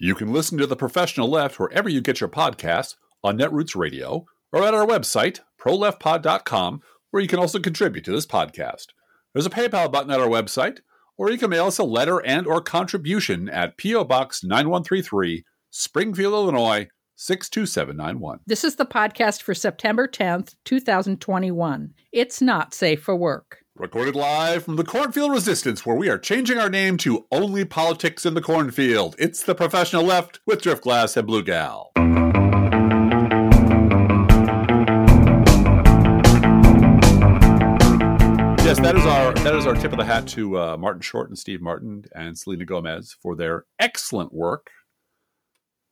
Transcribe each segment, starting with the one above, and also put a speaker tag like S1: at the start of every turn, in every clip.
S1: You can listen to The Professional Left wherever you get your podcasts on Netroots Radio or at our website, proleftpod.com, where you can also contribute to this podcast. There's a PayPal button at our website, or you can mail us a letter and or contribution at P.O. Box 9133, Springfield, Illinois 62791.
S2: This is the podcast for September 10th, 2021. It's not safe for work.
S1: Recorded live from the Cornfield Resistance, where we are changing our name to Only Politics in the Cornfield. It's the professional left with Driftglass and Blue Gal. Yes, that is our that is our tip of the hat to uh, Martin Short and Steve Martin and Selena Gomez for their excellent work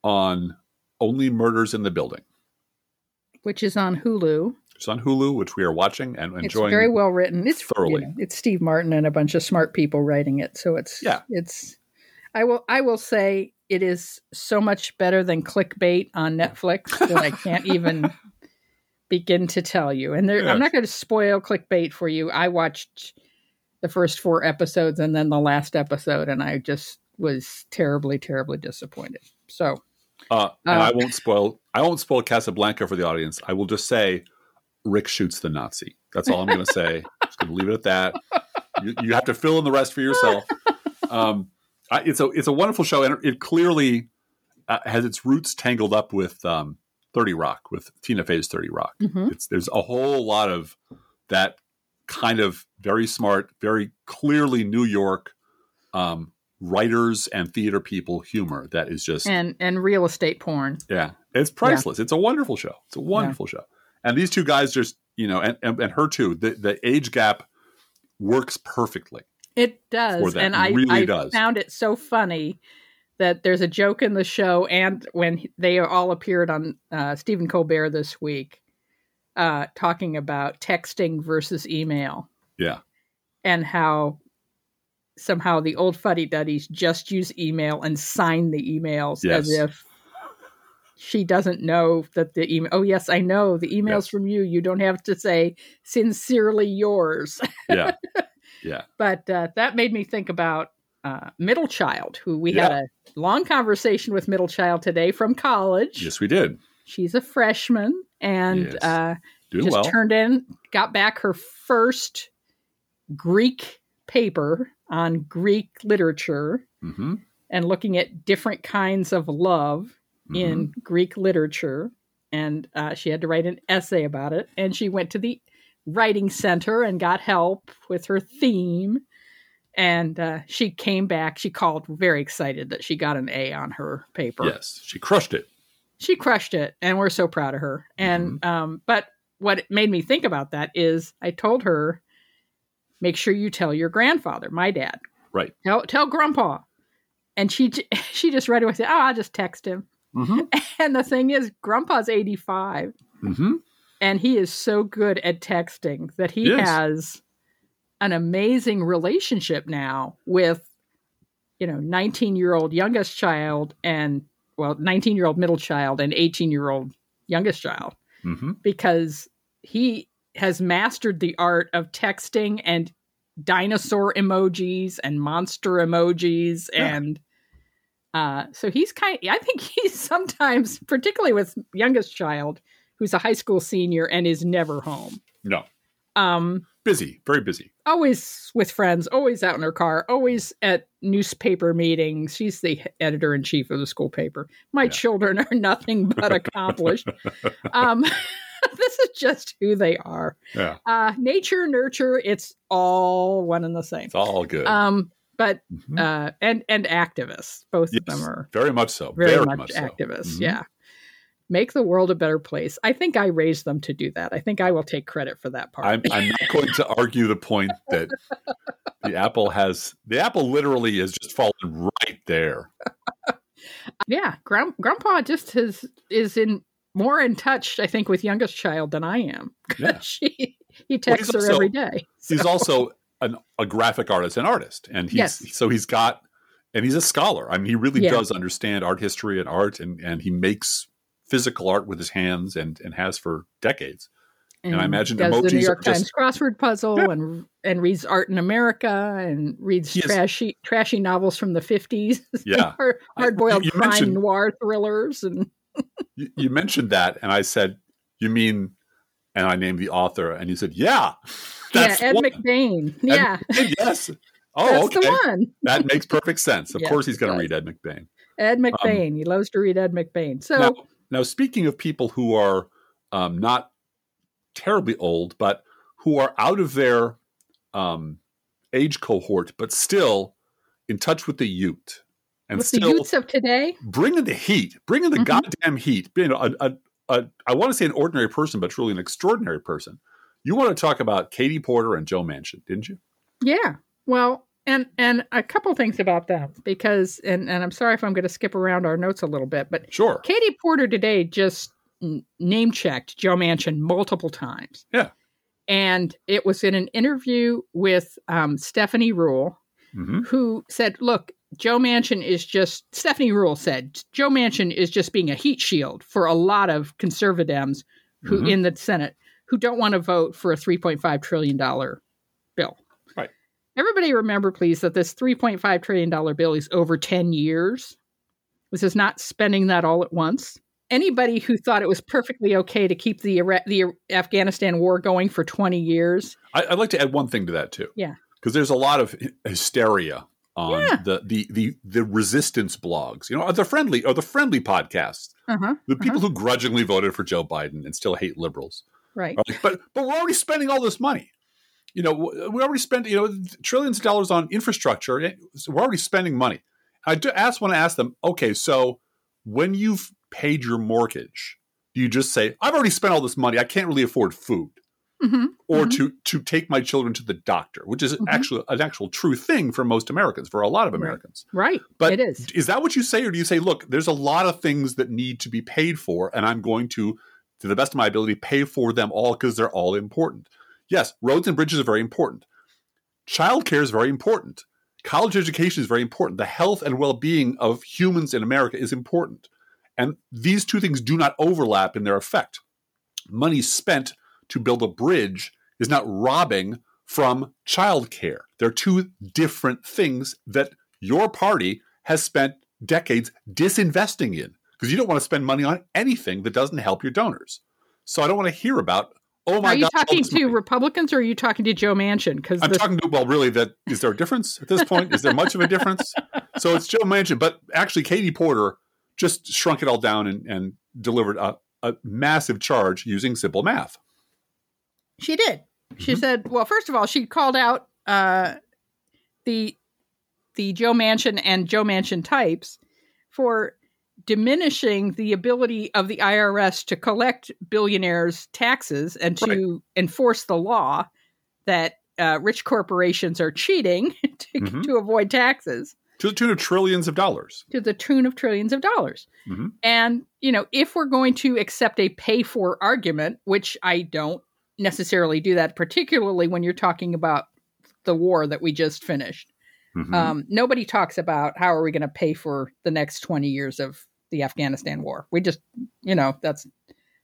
S1: on Only Murders in the Building.
S2: Which is on Hulu.
S1: It's on Hulu, which we are watching and enjoying.
S2: It's very well written. It's
S1: thoroughly.
S2: You know, it's Steve Martin and a bunch of smart people writing it, so it's
S1: Yeah.
S2: It's I will I will say it is so much better than clickbait on Netflix that I can't even begin to tell you. And there,
S1: Yes.
S2: I'm not going to spoil clickbait for you. I watched the first four episodes and then the last episode, and I just was terribly, terribly disappointed. So
S1: Uh, and
S2: Uh,
S1: I won't spoil. I won't spoil Casablanca for the audience. I will just say, Rick shoots the Nazi. That's all I'm going to say. just going to leave it at that. You, you have to fill in the rest for yourself. Um, I, it's a it's a wonderful show, and it clearly uh, has its roots tangled up with um, Thirty Rock, with Tina Fey's Thirty Rock.
S2: mhm.
S1: It's there's a whole lot of that kind of very smart, very clearly New York um, writers and theater people humor that is just
S2: and and real estate porn.
S1: yeah, it's priceless. It's a wonderful show. It's a wonderful show. And these two guys just, you know, and, and, and her too, the, the age gap works perfectly.
S2: It does, and
S1: It
S2: I,
S1: really
S2: I
S1: does.
S2: found it so funny that there's a joke in the show, and when they all appeared on uh, Stephen Colbert this week, uh, talking about texting versus email,
S1: Yeah.
S2: and how somehow the old fuddy duddies just use email and sign the emails as if she doesn't know that the email. Oh yes, I know the emails
S1: Yes.
S2: from you. You don't have to say sincerely yours.
S1: Yeah. yeah.
S2: but uh, that made me think about uh, middle child who we had a long conversation with middle child today from college
S1: Yes, we did.
S2: she's a freshman and
S1: Yes.
S2: uh, just
S1: well.
S2: turned in got back her first greek paper on greek literature
S1: hmm
S2: and looking at different kinds of love in
S1: Mm-hmm.
S2: Greek literature. And uh, she had to write an essay about it. And she went to the writing center and got help with her theme. And uh, she came back. She called very excited that she got an A on her paper.
S1: Yes. She crushed it.
S2: She crushed it. And we're so proud of her. And,
S1: Mm-hmm.
S2: um, but what made me think about that is I told her, make sure you tell your grandfather, my dad,
S1: Right.
S2: tell, tell grandpa. And she, she just right away said, oh, I'll just text him.
S1: Mm-hmm.
S2: And the thing is, Grandpa's 85
S1: Mm-hmm.
S2: and he is so good at texting that he
S1: Yes.
S2: has an amazing relationship now with, you know, 19 year old youngest child and, well, 19 year old middle child and 18 year old youngest child
S1: Mm-hmm.
S2: because he has mastered the art of texting and dinosaur emojis and monster emojis
S1: Yeah.
S2: and uh, so he's kind I think he's sometimes particularly with youngest child who's a high school senior and is never home
S1: No.
S2: um
S1: Busy. Very busy.
S2: always with friends always out in her car always at newspaper meetings she's the editor in chief of the school paper my
S1: Yeah.
S2: children are nothing but accomplished um this is just who they are
S1: Yeah.
S2: uh nature nurture it's all one and the same
S1: It's all good.
S2: um but
S1: Mhm.
S2: uh and and activists both
S1: Yes,
S2: of them are
S1: very much so.
S2: very, much,
S1: so.
S2: activists
S1: Mhm.
S2: yeah make the world a better place i think i raised them to do that i think i will take credit for that part
S1: I'm, I'm not going to argue the point that the apple has the apple literally is just fallen right there.
S2: yeah Grand, grandpa just has is in more in touch i think with youngest child than i am
S1: Yeah.
S2: she he texts
S1: he's
S2: her
S1: also-
S2: every day
S1: He's also an, a graphic artist and artist, and he's
S2: Yes.
S1: so he's got and he's a scholar. I mean, he really
S2: Yeah.
S1: does understand art history and art, and and he makes physical art with his hands and and has for decades. And, I imagine
S2: does the New York
S1: are just
S2: Times crossword puzzle
S1: Yeah.
S2: and and reads Art in America and reads
S1: He is-
S2: trashy trashy novels from the fifties.
S1: Yeah.
S2: hard boiled crime noir thrillers and
S1: you, you mentioned that, and I said, "You mean?" And I named the author, and he said, "Yeah, that's
S2: yeah, Ed
S1: the one."
S2: McBain.
S1: Ed
S2: yeah,
S1: McBain, yes. Oh,
S2: that's
S1: okay.
S2: the one.
S1: That makes perfect sense. Of course, he's going to read Ed McBain.
S2: Ed McBain. he loves to read Ed McBain. So
S1: now, now, speaking of people who are um, not terribly old, but who are out of their um, age cohort, but still in touch with the Ute, and
S2: with the
S1: still
S2: youths of today,
S1: bringing the heat, bringing the
S2: Mhm.
S1: goddamn heat. Being a, a, a, I want to say an ordinary person, but truly an extraordinary person. You want to talk about Katie Porter and Joe Manchin, didn't you?
S2: yeah. Well, and and a couple things about them because and and I'm sorry if I'm going to skip around our notes a little bit, but
S1: Sure.
S2: Katie Porter today just name checked Joe Manchin multiple times.
S1: Yeah.
S2: And it was in an interview with um, Stephanie Ruhle,
S1: hmm
S2: who said, Look, Joe Manchin is just, Stephanie Ruhle said, Joe Manchin is just being a heat shield for a lot of conservatives who
S1: Mhm.
S2: in the Senate who don't want to vote for a $3.5 trillion bill.
S1: Right.
S2: Everybody remember, please, that this $3.5 trillion bill is over 10 years. This is not spending that all at once. Anybody who thought it was perfectly okay to keep the the Afghanistan war going for 20 years,
S1: I, I'd like to add one thing to that too.
S2: Yeah.
S1: because there's a lot of hysteria on
S2: Yeah.
S1: the, the the the resistance blogs. You know, the friendly or the friendly podcasts.
S2: uh-huh,
S1: The people who grudgingly voted for Joe Biden and still hate liberals.
S2: right.
S1: like, but but we're already spending all this money. You know, we already spent you know trillions of dollars on infrastructure. So We're already spending money. I do ask want to ask them. Okay, so when you've paid your mortgage, do you just say, "I've already spent all this money. I can't really afford food,"
S2: hmm
S1: or
S2: Mhm.
S1: to to take my children to the doctor, which is
S2: Mhm.
S1: actually an actual true thing for most Americans, for a lot of Americans.
S2: Right.
S1: But
S2: it is.
S1: Is that what you say, or do you say, look, there's a lot of things that need to be paid for, and I'm going to, to the best of my ability, pay for them all because they're all important? Yes, roads and bridges are very important. Childcare is very important. College education is very important. The health and well being of humans in America is important. And these two things do not overlap in their effect. Money spent to build a bridge is not robbing from childcare. They're two different things that your party has spent decades disinvesting in because you don't want to spend money on anything that doesn't help your donors. So I don't want to hear about, oh my God.
S2: Are you
S1: God.
S2: talking to
S1: money.
S2: Republicans or are you talking to Joe Manchin? Because
S1: I'm talking to, well, really, that is there a difference at this point? Is there much of a difference? So it's Joe Manchin, but actually, Katie Porter just shrunk it all down and, and delivered a, a massive charge using simple math.
S2: She did. She
S1: Mhm.
S2: said, well, first of all, she called out uh, the the Joe Manchin and Joe Manchin types for diminishing the ability of the IRS to collect billionaires' taxes and to
S1: Right.
S2: enforce the law that uh, rich corporations are cheating to,
S1: Mhm.
S2: to avoid taxes.
S1: To the tune of trillions of dollars.
S2: to the tune of trillions of dollars.
S1: Mhm.
S2: And, you know, if we're going to accept a pay for argument, which I don't necessarily do that, particularly when you're talking about the war that we just finished,
S1: Mhm.
S2: um, nobody talks about how are we going to pay for the next 20 years of the Afghanistan war. We just, you know, that's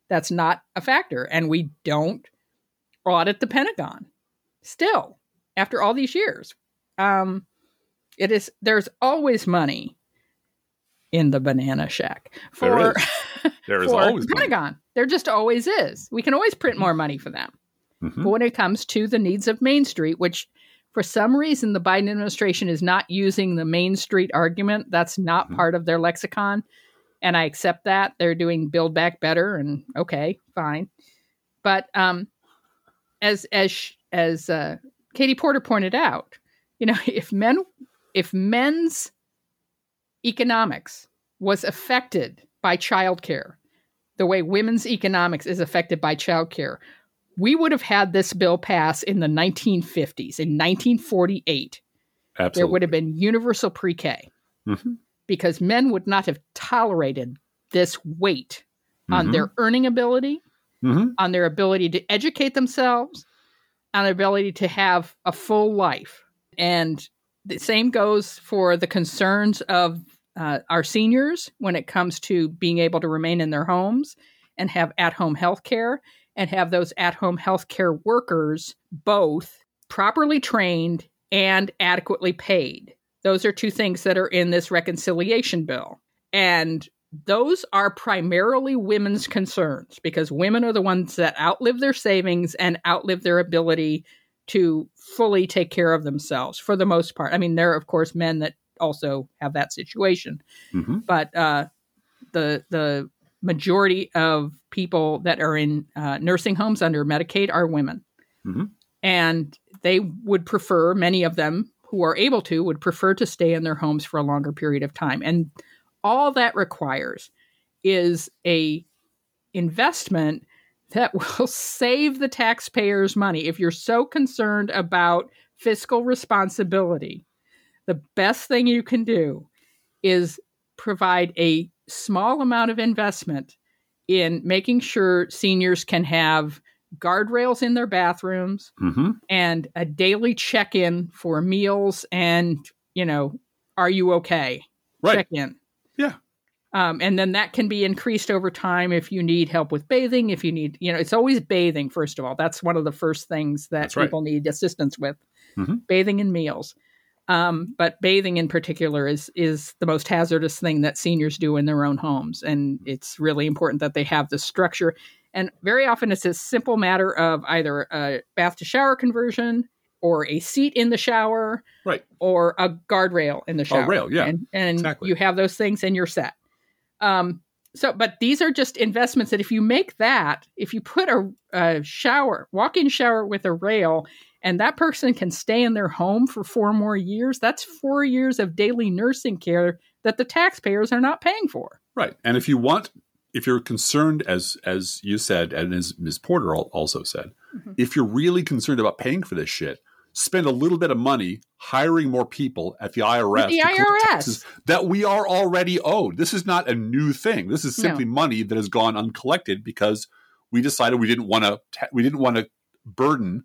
S2: that's not a factor. And we don't audit the Pentagon still after all these years. Um, it is there's always money in the banana shack for
S1: there is
S2: for
S1: always
S2: the
S1: money.
S2: There just always is. We can always print more money for them.
S1: Mhm.
S2: But when it comes to the needs of Main Street, which for some reason the Biden administration is not using the Main Street argument, that's not
S1: Mhm.
S2: part of their lexicon. And I accept that. They're doing Build Back Better, and okay, fine. But um, as as as uh, Katie Porter pointed out, you know, if men if men's economics was affected by childcare, the way women's economics is affected by childcare, we would have had this bill pass in the 1950s. In 1948,
S1: Absolutely.
S2: there would have been universal pre K
S1: Mhm.
S2: because men would not have tolerated this weight on
S1: Mhm.
S2: their earning ability,
S1: Mhm.
S2: on their ability to educate themselves, on their ability to have a full life. And the same goes for the concerns of uh, our seniors when it comes to being able to remain in their homes and have at home health care and have those at home healthcare workers both properly trained and adequately paid. Those are two things that are in this reconciliation bill. And those are primarily women's concerns because women are the ones that outlive their savings and outlive their ability to fully take care of themselves for the most part. I mean, there are, of course, men that also have that situation,
S1: Mm-hmm.
S2: but uh, the the majority of people that are in uh, nursing homes under Medicaid are women,
S1: Mhm.
S2: and they would prefer many of them who are able to would prefer to stay in their homes for a longer period of time, and all that requires is a investment that will save the taxpayers money if you're so concerned about fiscal responsibility the best thing you can do is provide a small amount of investment in making sure seniors can have guardrails in their bathrooms
S1: Mm-hmm.
S2: and a daily check-in for meals and you know are you okay
S1: Right.
S2: check in
S1: Yeah.
S2: um, and then that can be increased over time if you need help with bathing if you need you know it's always bathing first of all that's one of the first things that
S1: right.
S2: people need assistance with
S1: Mhm.
S2: bathing and meals um, but bathing in particular is is the most hazardous thing that seniors do in their own homes and it's really important that they have the structure and very often it's a simple matter of either a bath to shower conversion or a seat in the shower
S1: Right.
S2: or a guardrail in the shower
S1: rail, yeah.
S2: and, and
S1: Exactly.
S2: you have those things and you're set um, so but these are just investments that if you make that if you put a, a shower walk-in shower with a rail and that person can stay in their home for four more years that's four years of daily nursing care that the taxpayers are not paying for
S1: Right. And if you want, if you're concerned, as as you said, and as Ms. Porter also said,
S2: Mhm.
S1: if you're really concerned about paying for this shit, spend a little bit of money hiring more people at the IRS.
S2: the IRS.
S1: that we are already owed. This is not a new thing. This is
S2: No.
S1: simply money that has gone uncollected because we decided we didn't want to. We didn't want to burden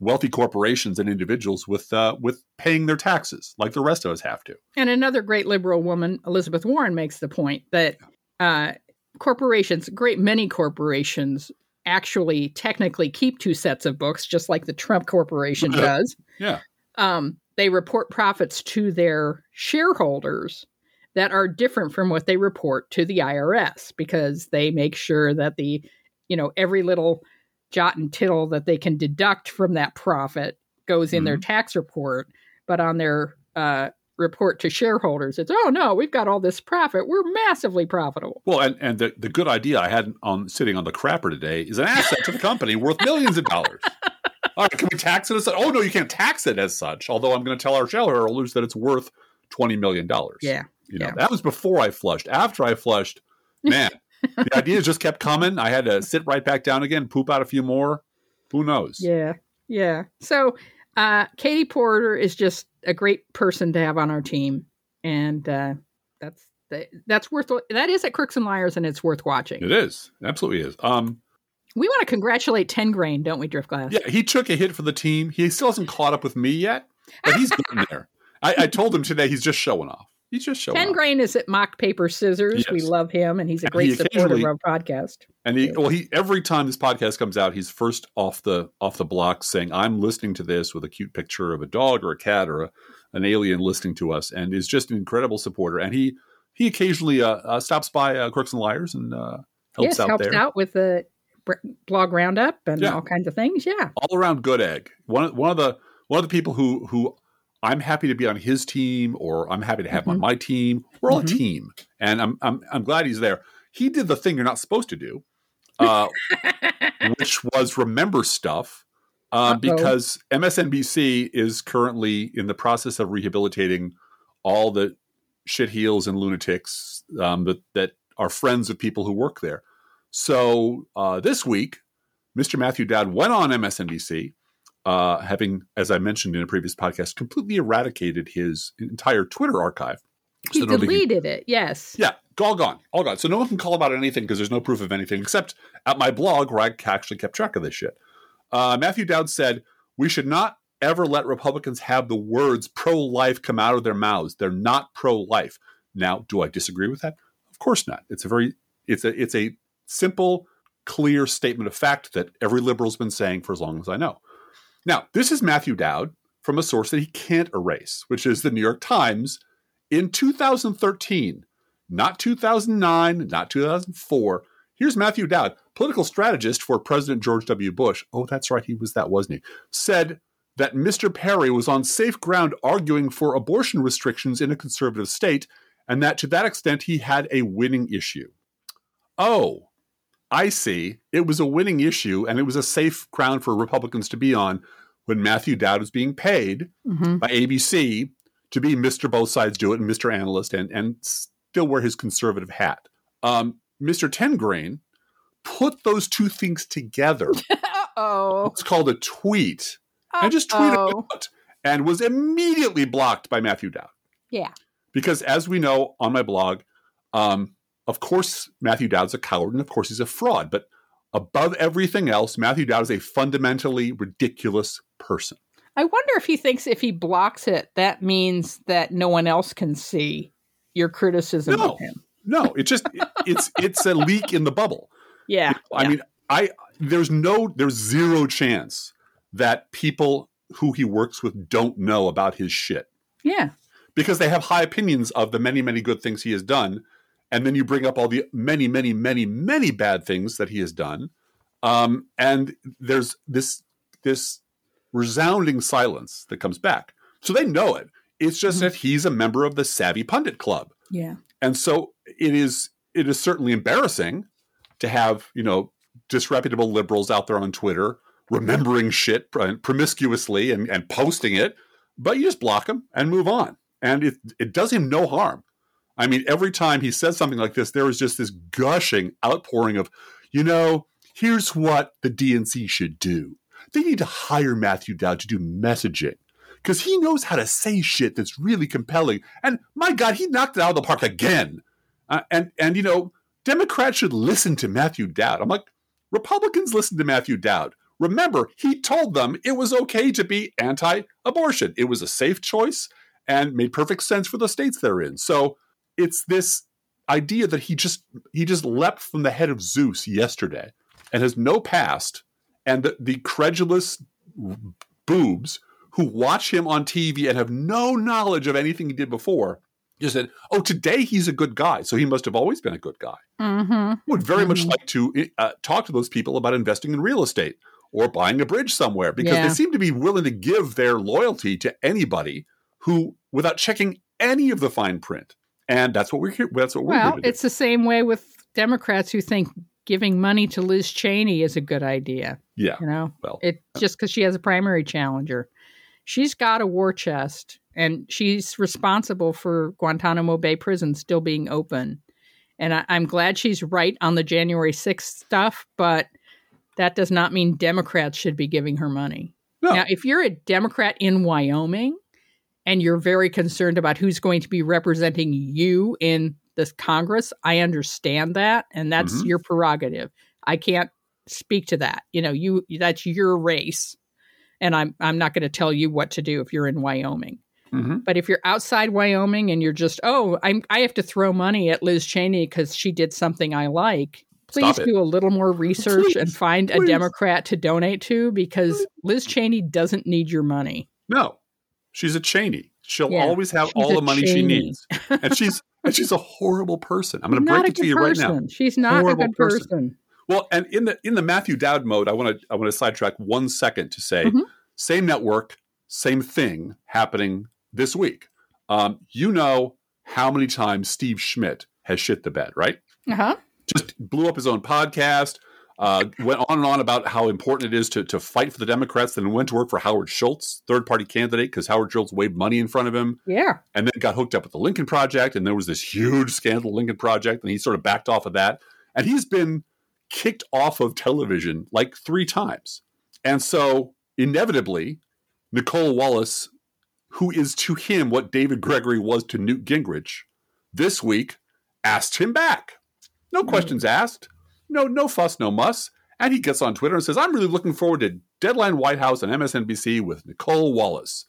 S1: wealthy corporations and individuals with uh, with paying their taxes like the rest of us have to.
S2: And another great liberal woman, Elizabeth Warren, makes the point that uh, corporations, great many corporations, actually technically keep two sets of books, just like the Trump Corporation does.
S1: Yeah.
S2: Um, they report profits to their shareholders that are different from what they report to the IRS because they make sure that the, you know, every little jot and tittle that they can deduct from that profit goes in their tax report, but on their uh, report to shareholders, it's oh no, we've got all this profit, we're massively profitable.
S1: Well, and, and the, the good idea I had on sitting on the crapper today is an asset to the company worth millions of dollars. All right, can we tax it as such? Oh no, you can't tax it as such. Although I'm going to tell our shareholders that it's worth twenty million dollars.
S2: Yeah,
S1: you know
S2: yeah.
S1: that was before I flushed. After I flushed, man, the ideas just kept coming. I had to sit right back down again, poop out a few more. Who knows?
S2: yeah, yeah. So uh, Katie Porter is just a great person to have on our team, and uh, that's that's worth that is at Crooks and Liars, and it's worth watching.
S1: It is It absolutely is. Um,
S2: We want to congratulate Tengrain, don't we, Driftglass?
S1: Yeah, he took a hit for the team. He still hasn't caught up with me yet, but he's getting there. I, I told him today he's just showing off. He's just showing
S2: Ten
S1: off.
S2: Grain is at Mock Paper Scissors. We love him, and he's a
S1: And
S2: great
S1: he
S2: supporter of our podcast.
S1: And he well, he every time this podcast comes out, he's first off the off the block saying, "I'm listening to this with a cute picture of a dog or a cat or a, an alien listening to us," and is just an incredible supporter. And he he occasionally uh, uh, stops by uh, Crooks and Liars and uh, helps
S2: yes,
S1: out
S2: helps
S1: there.
S2: out with the blog roundup and
S1: Yeah.
S2: all kinds of things. Yeah,
S1: all around good egg. One of- one of the one of the people who who I'm happy to be on his team, or I'm happy to have him on
S2: Mhm.
S1: my team. We're all
S2: Mhm.
S1: a team, and I'm I'm I'm glad he's there. He did the thing you're not supposed to do, uh, which was remember stuff,
S2: Uh-oh.
S1: because MSNBC is currently in the process of rehabilitating all the shitheels and lunatics um, that that are friends of people who work there. So uh, this week, Mr. Matthew Dowd went on MSNBC, uh, having, as I mentioned in a previous podcast, completely eradicated his entire Twitter archive.
S2: he
S1: So nobody can-
S2: deleted it. Yes.
S1: yeah, all gone, all gone. So no one can call about anything because there's no proof of anything except at my blog where I actually kept track of this shit. Uh, Matthew Dowd said we should not ever let Republicans have the words pro-life come out of their mouths. They're not pro-life. Now, do I disagree with that? Of course not. It's a very it's a it's a simple clear statement of fact that every liberal's been saying for as long as I know. Now, this is Matthew Dowd from a source that he can't erase, which is the New York Times in 2013, not 2009, not 2004. Here's Matthew Dowd, political strategist for President George W. Bush. Oh, that's right, he was that, wasn't he? Said that Mr. Perry was on safe ground arguing for abortion restrictions in a conservative state, and that to that extent he had a winning issue. Oh, I see. It was a winning issue, and it was a safe ground for Republicans to be on when Matthew Dowd was being paid
S2: Mm-hmm.
S1: by ABC to be Mr. Both Sides Do It and Mr. Analyst and, and still wear his conservative hat. Um, Mr. Tengrain put those two things together.
S2: oh.
S1: It's called a tweet and just tweeted it out and was immediately blocked by Matthew Dowd.
S2: Yeah.
S1: Because as we know on my blog, um, of course, Matthew Dowd's a coward and of course he's a fraud. But above everything else, Matthew Dowd is a fundamentally ridiculous person.
S2: I wonder if he thinks if he blocks it, that means that no one else can see your criticism
S1: No.
S2: of him.
S1: No, it just it- it's it's a leak in the bubble.
S2: Yeah.
S1: I
S2: yeah.
S1: mean, I there's no there's zero chance that people who he works with don't know about his shit
S2: yeah.
S1: because they have high opinions of the many many good things he has done, and then you bring up all the many many many many bad things that he has done, um, and there's this this resounding silence that comes back. So they know it. It's just
S2: Mhm.
S1: that he's a member of the Savvy Pundit Club.
S2: Yeah.
S1: And so it is it is certainly embarrassing to have, you know, disreputable liberals out there on Twitter remembering shit promiscuously and, and posting it, but you just block them and move on. And it it does him no harm. I mean, every time he says something like this, there is just this gushing outpouring of, you know, here's what the DNC should do. They need to hire Matthew Dowd to do messaging because he knows how to say shit that's really compelling. And my God, he knocked it out of the park again. Uh, and and you know, Democrats should listen to Matthew Dowd. I'm like, Republicans listen to Matthew Dowd. Remember, he told them it was okay to be anti-abortion. It was a safe choice and made perfect sense for the states they're in. So it's this idea that he just he just leapt from the head of Zeus yesterday and has no past, and the, the credulous boobs who watch him on TV and have no knowledge of anything he did before just said, "Oh, today he's a good guy, so he must have always been a good guy."
S2: Mm-hmm.
S1: Would very much
S2: Mhm.
S1: like to uh, talk to those people about investing in real estate or buying a bridge somewhere because
S2: Yeah.
S1: they seem to be willing to give their loyalty to anybody who, without checking any of the fine print. And that's what we're here. That's what we're
S2: Well,
S1: here to do.
S2: it's the same way with Democrats who think giving money to Liz Cheney is a good idea.
S1: Yeah.
S2: You know,
S1: Well,
S2: it uh, just because she has a primary challenger. She's got a war chest, and she's responsible for Guantanamo Bay prison still being open. And I, I'm glad she's right on the January 6th stuff, but that does not mean Democrats should be giving her money.
S1: No.
S2: Now, if you're a Democrat in Wyoming and you're very concerned about who's going to be representing you in this Congress, I understand that, and that's
S1: Mhm.
S2: your prerogative. I can't speak to that. You know, you that's your race, and I'm I'm not going to tell you what to do if you're in Wyoming.
S1: Mhm.
S2: But if you're outside Wyoming and you're just, oh, I'm I have to throw money at Liz Cheney because she did something I like. Please do a little more research and
S1: Please,
S2: find a. Democrat to donate to because Liz Cheney doesn't need your money.
S1: no, she's a Cheney. She'll
S2: Yeah,
S1: always have all the money she needs, and she's and she's a horrible person. I'm going to break it to you right now.
S2: She's not
S1: Horrible
S2: a good
S1: person.
S2: person.
S1: Well, and in the in the Matthew Dowd mode, I want to I want to sidetrack one second to say
S2: Mhm.
S1: same network, same thing happening this week. Um, you know how many times Steve Schmidt has shit the bed, right?
S2: Uh huh.
S1: Just blew up his own podcast. Uh, went on and on about how important it is to to fight for the Democrats. Then went to work for Howard Schultz, third party candidate, because Howard Schultz waved money in front of him.
S2: Yeah.
S1: and then got hooked up with the Lincoln Project, and there was this huge scandal, Lincoln Project, and he sort of backed off of that, and he's been kicked off of television like three times, and so inevitably, Nicolle Wallace, who is to him what David Gregory was to Newt Gingrich, this week asked him back, no questions asked, no no fuss, no muss, and he gets on Twitter and says, "I'm really looking forward to Deadline White House and MSNBC with Nicolle Wallace,"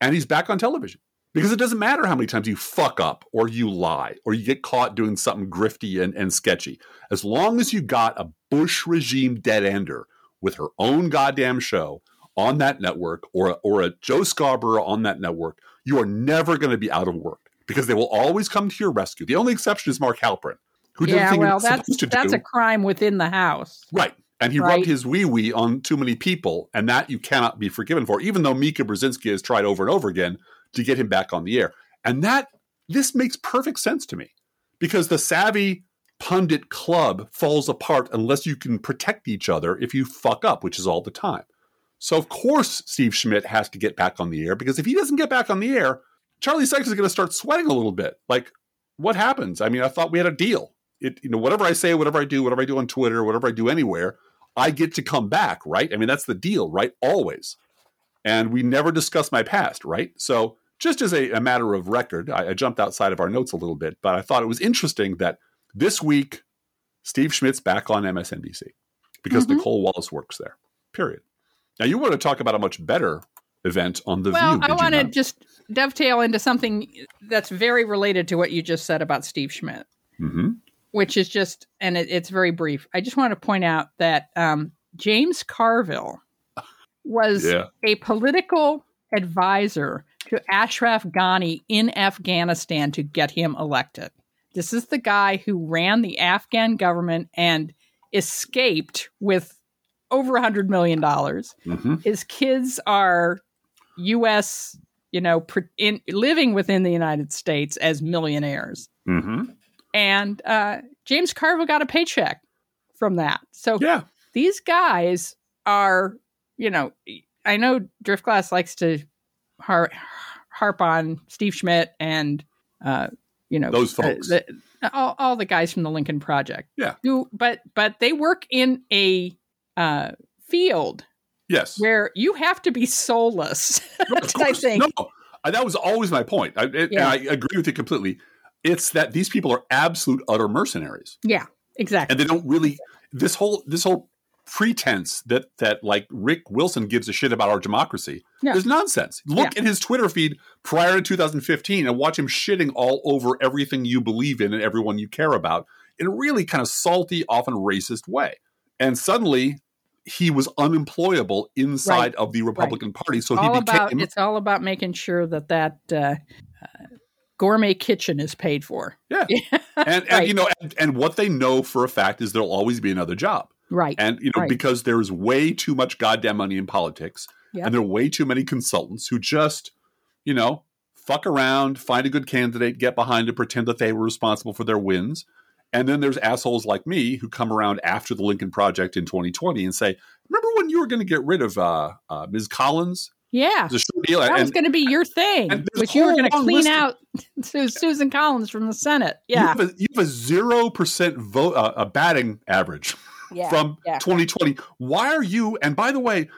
S1: and he's back on television. Because it doesn't matter how many times you fuck up or you lie or you get caught doing something grifty and, and sketchy. As long as you got a Bush regime dead ender with her own goddamn show on that network or, or a Joe Scarborough on that network, you are never going to be out of work because they will always come to your rescue. The only exception is Mark Halperin, who did
S2: yeah,
S1: thing
S2: well, that's that's
S1: do.
S2: a crime within the house.
S1: Right. And he
S2: Right.
S1: rubbed his wee wee on too many people, and that you cannot be forgiven for, even though Mika Brzezinski has tried over and over again to get him back on the air. And that, this makes perfect sense to me because the savvy pundit club falls apart unless you can protect each other if you fuck up, which is all the time. So, of course, Steve Schmidt has to get back on the air because if he doesn't get back on the air, Charlie Sykes is going to start sweating a little bit. Like, what happens? I mean, I thought we had a deal. It, you know, whatever I say, whatever I do, whatever I do on Twitter, whatever I do anywhere, I get to come back, right? I mean, that's the deal, right? Always. And we never discuss my past, right? So, just as a, a matter of record, I, I jumped outside of our notes a little bit, but I thought it was interesting that this week, Steve Schmidt's back on MSNBC because
S2: Mhm.
S1: Nicolle Wallace works there. Period. Now, you want to talk about a much better event on The
S2: well,
S1: View.
S2: I want to just dovetail into something that's very related to what you just said about Steve Schmidt.
S1: Mhm.
S2: Which is just, and it, it's very brief. I just want to point out that um, James Carville was
S1: Yeah.
S2: a political advisor to Ashraf Ghani in Afghanistan to get him elected. This is the guy who ran the Afghan government and escaped with over a hundred million dollars.
S1: Mhm.
S2: His kids are U.S. You know, in, living within the United States as millionaires
S1: Mhm.
S2: And uh, James Carville got a paycheck from that. So
S1: Yeah.
S2: these guys are, you know, I know Driftglass likes to har- harp on Steve Schmidt and, uh, you know,
S1: Those
S2: uh,
S1: folks.
S2: the- all, all the guys from the Lincoln Project.
S1: Yeah.
S2: Who, but but they work in a uh, field
S1: Yes.
S2: where you have to be soulless.
S1: No,
S2: I think.
S1: No, that was always my point. I, it,
S2: Yeah.
S1: I agree with you completely. It's that these people are absolute utter mercenaries,
S2: Yeah, exactly.
S1: and they don't really this whole this whole pretense that that like Rick Wilson gives a shit about our democracy
S2: Yeah.
S1: is nonsense. Look at his Twitter feed prior to 2015 and watch him shitting all over everything you believe in and everyone you care about in a really kind of salty, often racist way. And suddenly he was unemployable inside
S2: Right.
S1: of the Republican Party, so
S2: all
S1: he
S2: about
S1: became
S2: it's all about making sure that that uh, uh, gourmet kitchen is paid for.
S1: Yeah. and, and
S2: Right.
S1: you know and, and what they know for a fact is there'll always be another job
S2: Right.
S1: and you know
S2: Right.
S1: because there's way too much goddamn money in politics
S2: Yep.
S1: and there are way too many consultants who just you know fuck around find a good candidate get behind it pretend that they were responsible for their wins and then there's assholes like me who come around after the lincoln project in 2020 and say remember when you were going to get rid of uh, uh, ms collins
S2: yeah.
S1: It was a short deal
S2: That was going to be your thing,
S1: and
S2: which you were going to clean out Su- Susan Collins from the Senate.
S1: you
S2: Yeah.
S1: have a, you have a 0% vote uh, a batting average
S2: yeah.
S1: from
S2: yeah.
S1: 2020. Why are you? And by the way,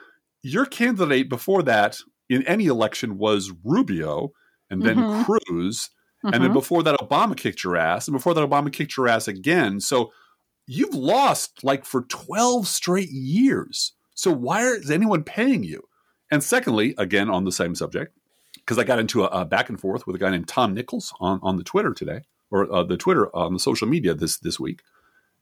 S1: your candidate before that in any election was Rubio, and then
S2: Mhm.
S1: Cruz, and then
S2: Mhm.
S1: before that Obama kicked your ass, and before that Obama kicked your ass again. So you've lost like for 12 straight years. So why is anyone paying you? And secondly, again on the same subject, because I got into a, a back and forth with a guy named Tom Nichols on, on the Twitter today, or uh, the Twitter on the social media this this week,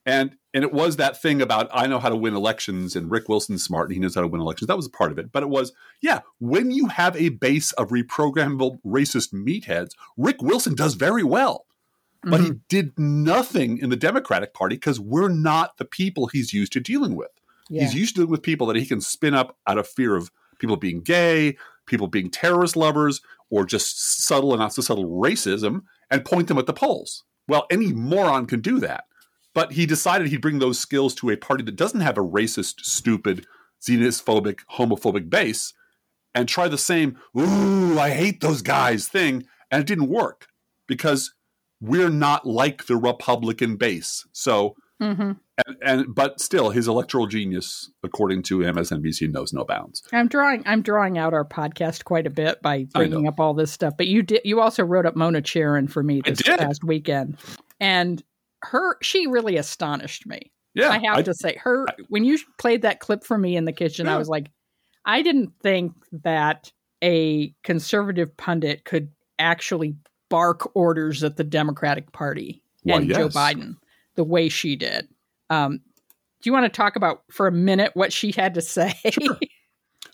S1: and and it was that thing about I know how to win elections and Rick Wilson's smart and he knows how to win elections. That was a part of it, but it was yeah, when you have a base of reprogrammable racist meatheads, Rick Wilson does very well, but he
S2: Mhm.
S1: did nothing in the Democratic Party because we're not the people he's used to dealing with.
S2: yeah.
S1: He's used to dealing with people that he can spin up out of fear of people being gay, people being terrorist lovers, or just subtle and not so subtle racism, and point them at the polls. Well, any moron can do that. But he decided he'd bring those skills to a party that doesn't have a racist, stupid, xenophobic, homophobic base and try the same, ooh, I hate those guys thing. And it didn't work because we're not like the Republican base. So,
S2: Mhm.
S1: And, and but still, his electoral genius, according to MSNBC, knows no bounds.
S2: I'm drawing. I'm drawing out our podcast quite a bit by bringing up all this stuff. But you did. You also wrote up Mona Charen for me
S1: I
S2: this past weekend, and her she really astonished me.
S1: Yeah,
S2: I have to say, her when you played that clip for me in the kitchen, I was like, I didn't think that a conservative pundit could actually bark orders at the Democratic Party and Joe. Biden the way she did. Um, do you want to talk about for a minute what she had to say?
S1: Sure.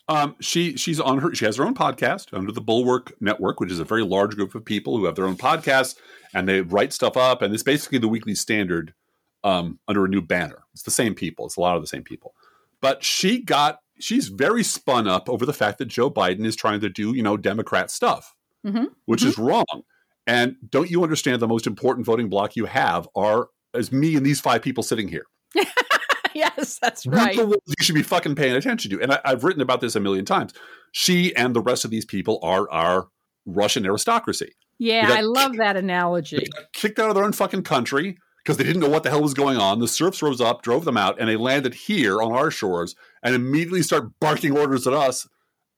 S1: Um, she she's on her she has her own podcast under the Bulwark Network, which is a very large group of people who have their own podcasts and they write stuff up, and it's basically the Weekly Standard um, under a new banner. It's the same people. It's a lot of the same people, but she got she's very spun up over the fact that Joe Biden is trying to do you know Democrat stuff,
S2: Mhm,
S1: which is wrong. And don't you understand the most important voting block you have are as me and these five people sitting here.
S2: yes, that's
S1: We're
S2: right.
S1: the ones you should be fucking paying attention to. And I, I've written about this a million times. She and the rest of these people are our Russian aristocracy.
S2: Yeah, I love that analogy.
S1: Kicked out of their own fucking country because they didn't know what the hell was going on. The serfs rose up, drove them out, and they landed here on our shores and immediately start barking orders at us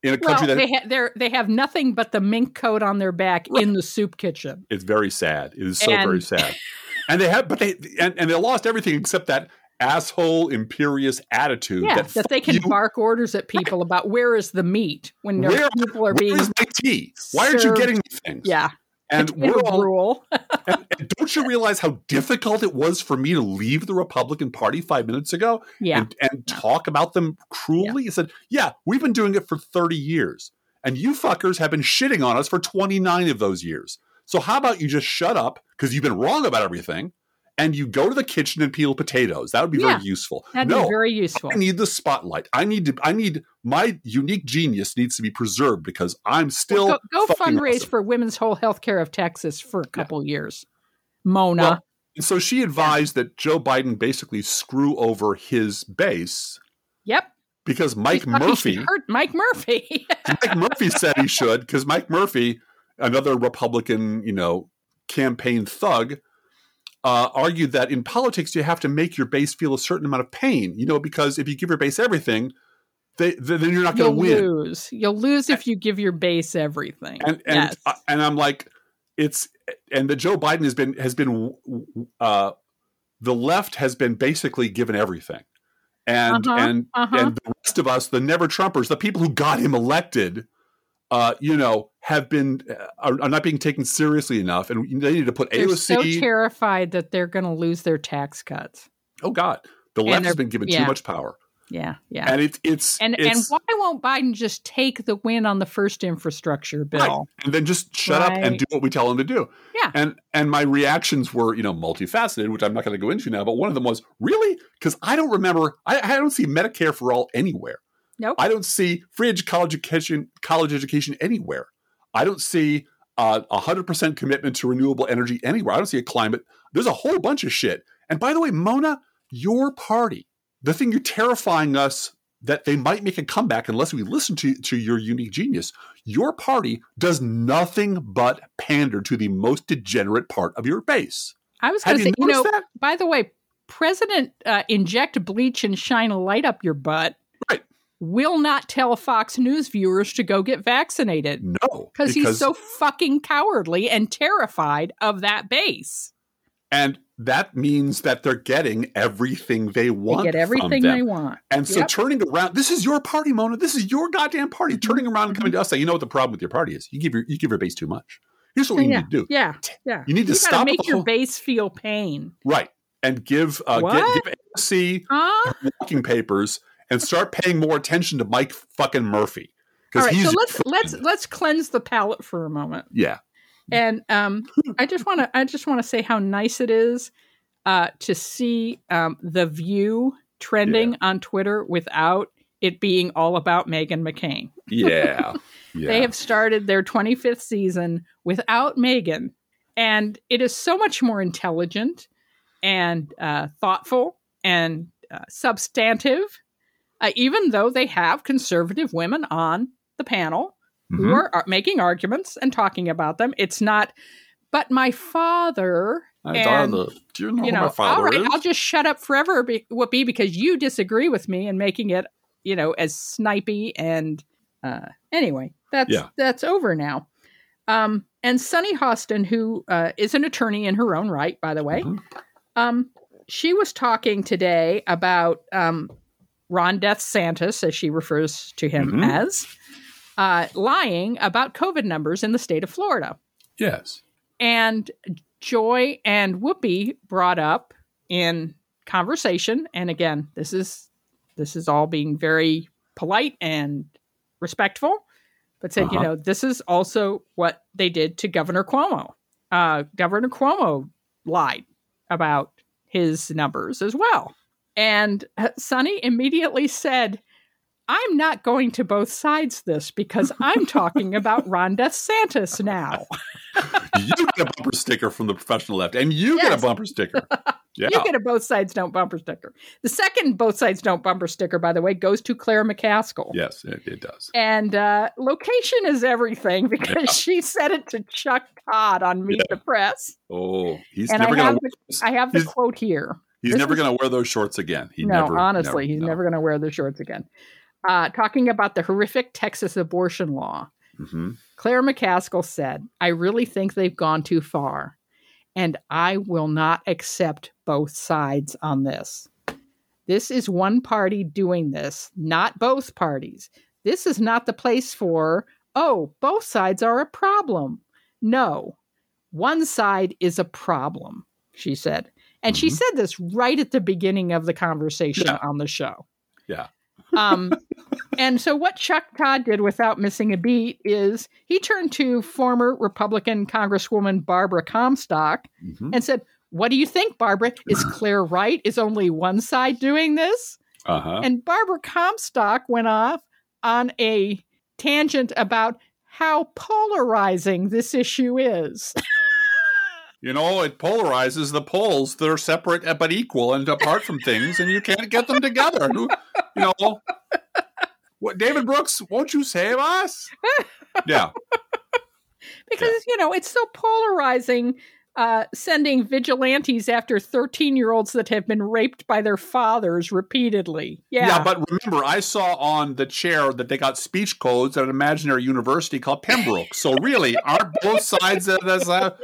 S1: in a
S2: Well,
S1: country that
S2: they ha- they have nothing but the mink coat on their back
S1: Right.
S2: in the soup kitchen.
S1: it's very sad. It is so
S2: And-
S1: very sad. And they have, but they and, and they lost everything except that asshole imperious attitude.
S2: Yeah,
S1: that,
S2: that, they can
S1: you,
S2: bark orders at people about where is the meat when
S1: Where-
S2: people are
S1: Where
S2: being
S1: is my tea? Why aren't you getting these things?
S2: yeah
S1: and
S2: potato
S1: we're all
S2: rule.
S1: and, and don't you realize how difficult it was for me to leave the Republican Party five minutes ago
S2: yeah,
S1: and, and talk about them cruelly? He said, Yeah, we've been doing it for 30 years, and you fuckers have been shitting on us for 29 of those years. So, how about you just shut up because you've been wrong about everything and you go to the kitchen and peel potatoes? That would be
S2: Yeah,
S1: very useful.
S2: that'd
S1: no,
S2: be very useful.
S1: I need the spotlight. I need to, I need my unique genius needs to be preserved because I'm still
S2: go go fundraise
S1: awesome.
S2: for Women's Whole Healthcare of Texas for a couple years. Mona,
S1: Well, And so she advised that Joe Biden basically screw over his base
S2: yep.
S1: because Mike Murphy,
S2: hurt Mike Murphy.
S1: Mike Murphy said he should because Mike Murphy, another Republican, you know, campaign thug, uh, argued that in politics you have to make your base feel a certain amount of pain, you know, because if you give your base everything, they, then you're not going to win.
S2: lose. You'll lose if you give your base everything.
S1: and and
S2: yes.
S1: uh, and I'm like, it's and the Joe Biden has been has been uh, the left has been basically given everything, and
S2: Uh-huh,
S1: and
S2: uh-huh.
S1: and the rest of us, the never Trumpers, the people who got him elected, uh, you know, have been uh, are, are not being taken seriously enough, and they need to put
S2: They're so terrified that they're going to lose their tax cuts.
S1: oh God, the left has been given
S2: yeah.
S1: too much power,
S2: Yeah, yeah.
S1: and it's it's
S2: And and why won't Biden just take the win on the first infrastructure bill?
S1: Right. and then just shut up and do what we tell him to do.
S2: Yeah.
S1: And and my reactions were, you know, multifaceted, which I'm not going to go into now. But one of them was really because I don't remember. I, I don't see Medicare for all anywhere.
S2: Nope.
S1: I don't see free college education, college education anywhere. I don't see uh, a hundred percent commitment to renewable energy anywhere. I don't see a climate. There's a whole bunch of shit. And by the way, Mona, your party, the thing you're terrifying us that they might make a comeback unless we listen to, to your unique genius. Your party does nothing but pander to the most degenerate part of your base.
S2: I was going to
S1: you
S2: say, you know,
S1: that?
S2: by the way, President uh, inject bleach and shine a light up your butt.
S1: Right.
S2: Will not tell Fox News viewers to go get vaccinated
S1: No,
S2: because he's so fucking cowardly and terrified of that base.
S1: and that means that they're getting everything they
S2: They
S1: want.
S2: get everything they want.
S1: And so
S2: Yep.
S1: turning around, this is your party, Mona. This is your goddamn party.
S2: Mm-hmm.
S1: Turning around and coming to us, saying, you know what the problem with your party is? You give your you give your base too much. Here's what we
S2: yeah,
S1: need to do.
S2: yeah, yeah.
S1: You need to
S2: you
S1: stop
S2: make your
S1: whole-
S2: base feel pain.
S1: Right. And give uh,
S2: What?
S1: get, give AOC walking papers and start paying more attention to Mike fucking Murphy.
S2: All right, so let's let's let's cleanse the palate for a moment.
S1: yeah.
S2: And um, I just want to I just want to say how nice it is uh, to see um, the View trending on Twitter without it being all about Meghan McCain.
S1: Yeah. Yeah.
S2: They have started their 25th season without Meghan, and it is so much more intelligent and uh, thoughtful and uh, substantive. Uh, even though they have conservative women on the panel who
S1: Mhm.
S2: are, are making arguments and talking about them, it's not. But my father,
S1: My
S2: and.
S1: Do you know
S2: you know,
S1: my father
S2: all right,
S1: is?
S2: I'll just shut up forever. Be, be because you disagree with me and making it, you know, as snipey and uh, anyway, that's
S1: Yeah.
S2: that's over now. Um, and Sunny Hostin, who uh, is an attorney in her own right, by the way,
S1: Mhm.
S2: um, she was talking today about um, Ron Death Santis, as she refers to him
S1: Mhm.
S2: as, uh, lying about COVID numbers in the state of Florida.
S1: Yes.
S2: And Joy and Whoopi brought up in conversation, and again, this is this is all being very polite and respectful, but said, uh-huh. you know, this is also what they did to Governor Cuomo. Uh, Governor Cuomo lied about his numbers as well. And Sunny immediately said, I'm not going to both sides this because I'm talking about Ron DeSantis now.
S1: you get a bumper sticker from the professional left, and you yes. get a bumper sticker.
S2: Yeah. you get a both sides don't bumper sticker. The second both sides don't bumper sticker, by the way, goes to Claire McCaskill.
S1: Yes, it, it does.
S2: And uh, location is everything because yeah. she said it to Chuck Todd on Meet yeah. the Press.
S1: Oh, he's and never going to.
S2: I have the quote here.
S1: He's this never going to wear those shorts again. He
S2: no,
S1: never,
S2: honestly,
S1: never,
S2: he's
S1: no.
S2: never going to wear those shorts again uh, talking about the horrific Texas abortion law. Mm-hmm. Claire McCaskill said, I really think they've gone too far, and I will not accept both sides on this. This is one party doing this, not both parties. This is not the place for, oh, both sides are a problem. No, one side is a problem, she said. And mm-hmm. she said this right at the beginning of the conversation yeah. on the show.
S1: Yeah.
S2: Um, and so what Chuck Todd did without missing a beat is he turned to former Republican Congresswoman Barbara Comstock mm-hmm. and said, What do you think, Barbara? Is Claire right? Is only one side doing this? Uh-huh. And Barbara Comstock went off on a tangent about how polarizing this issue is.
S1: you know, it polarizes the poles that are separate but equal and apart from things, and you can't get them together. You know, what, David Brooks, won't you save us? Yeah.
S2: because, yeah. you know, it's so polarizing uh, sending vigilantes after 13 year olds that have been raped by their fathers repeatedly. Yeah.
S1: Yeah, but remember, I saw on the chair that they got speech codes at an imaginary university called Pembroke. So really, aren't both sides of this? Uh,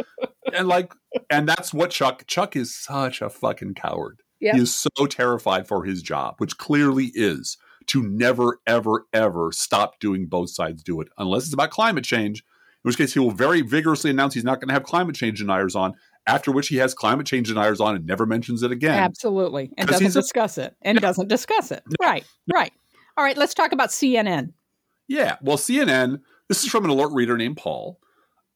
S1: and like, and that's what Chuck, Chuck is such a fucking coward. Yep. He is so terrified for his job, which clearly is to never, ever, ever stop doing both sides do it, unless it's about climate change which case he will very vigorously announce he's not going to have climate change deniers on, after which he has climate change deniers on and never mentions it again.
S2: Absolutely. And doesn't discuss a, it. And no. doesn't discuss it. No. Right, right. All right, let's talk about CNN.
S1: Yeah, well, CNN, this is from an alert reader named Paul.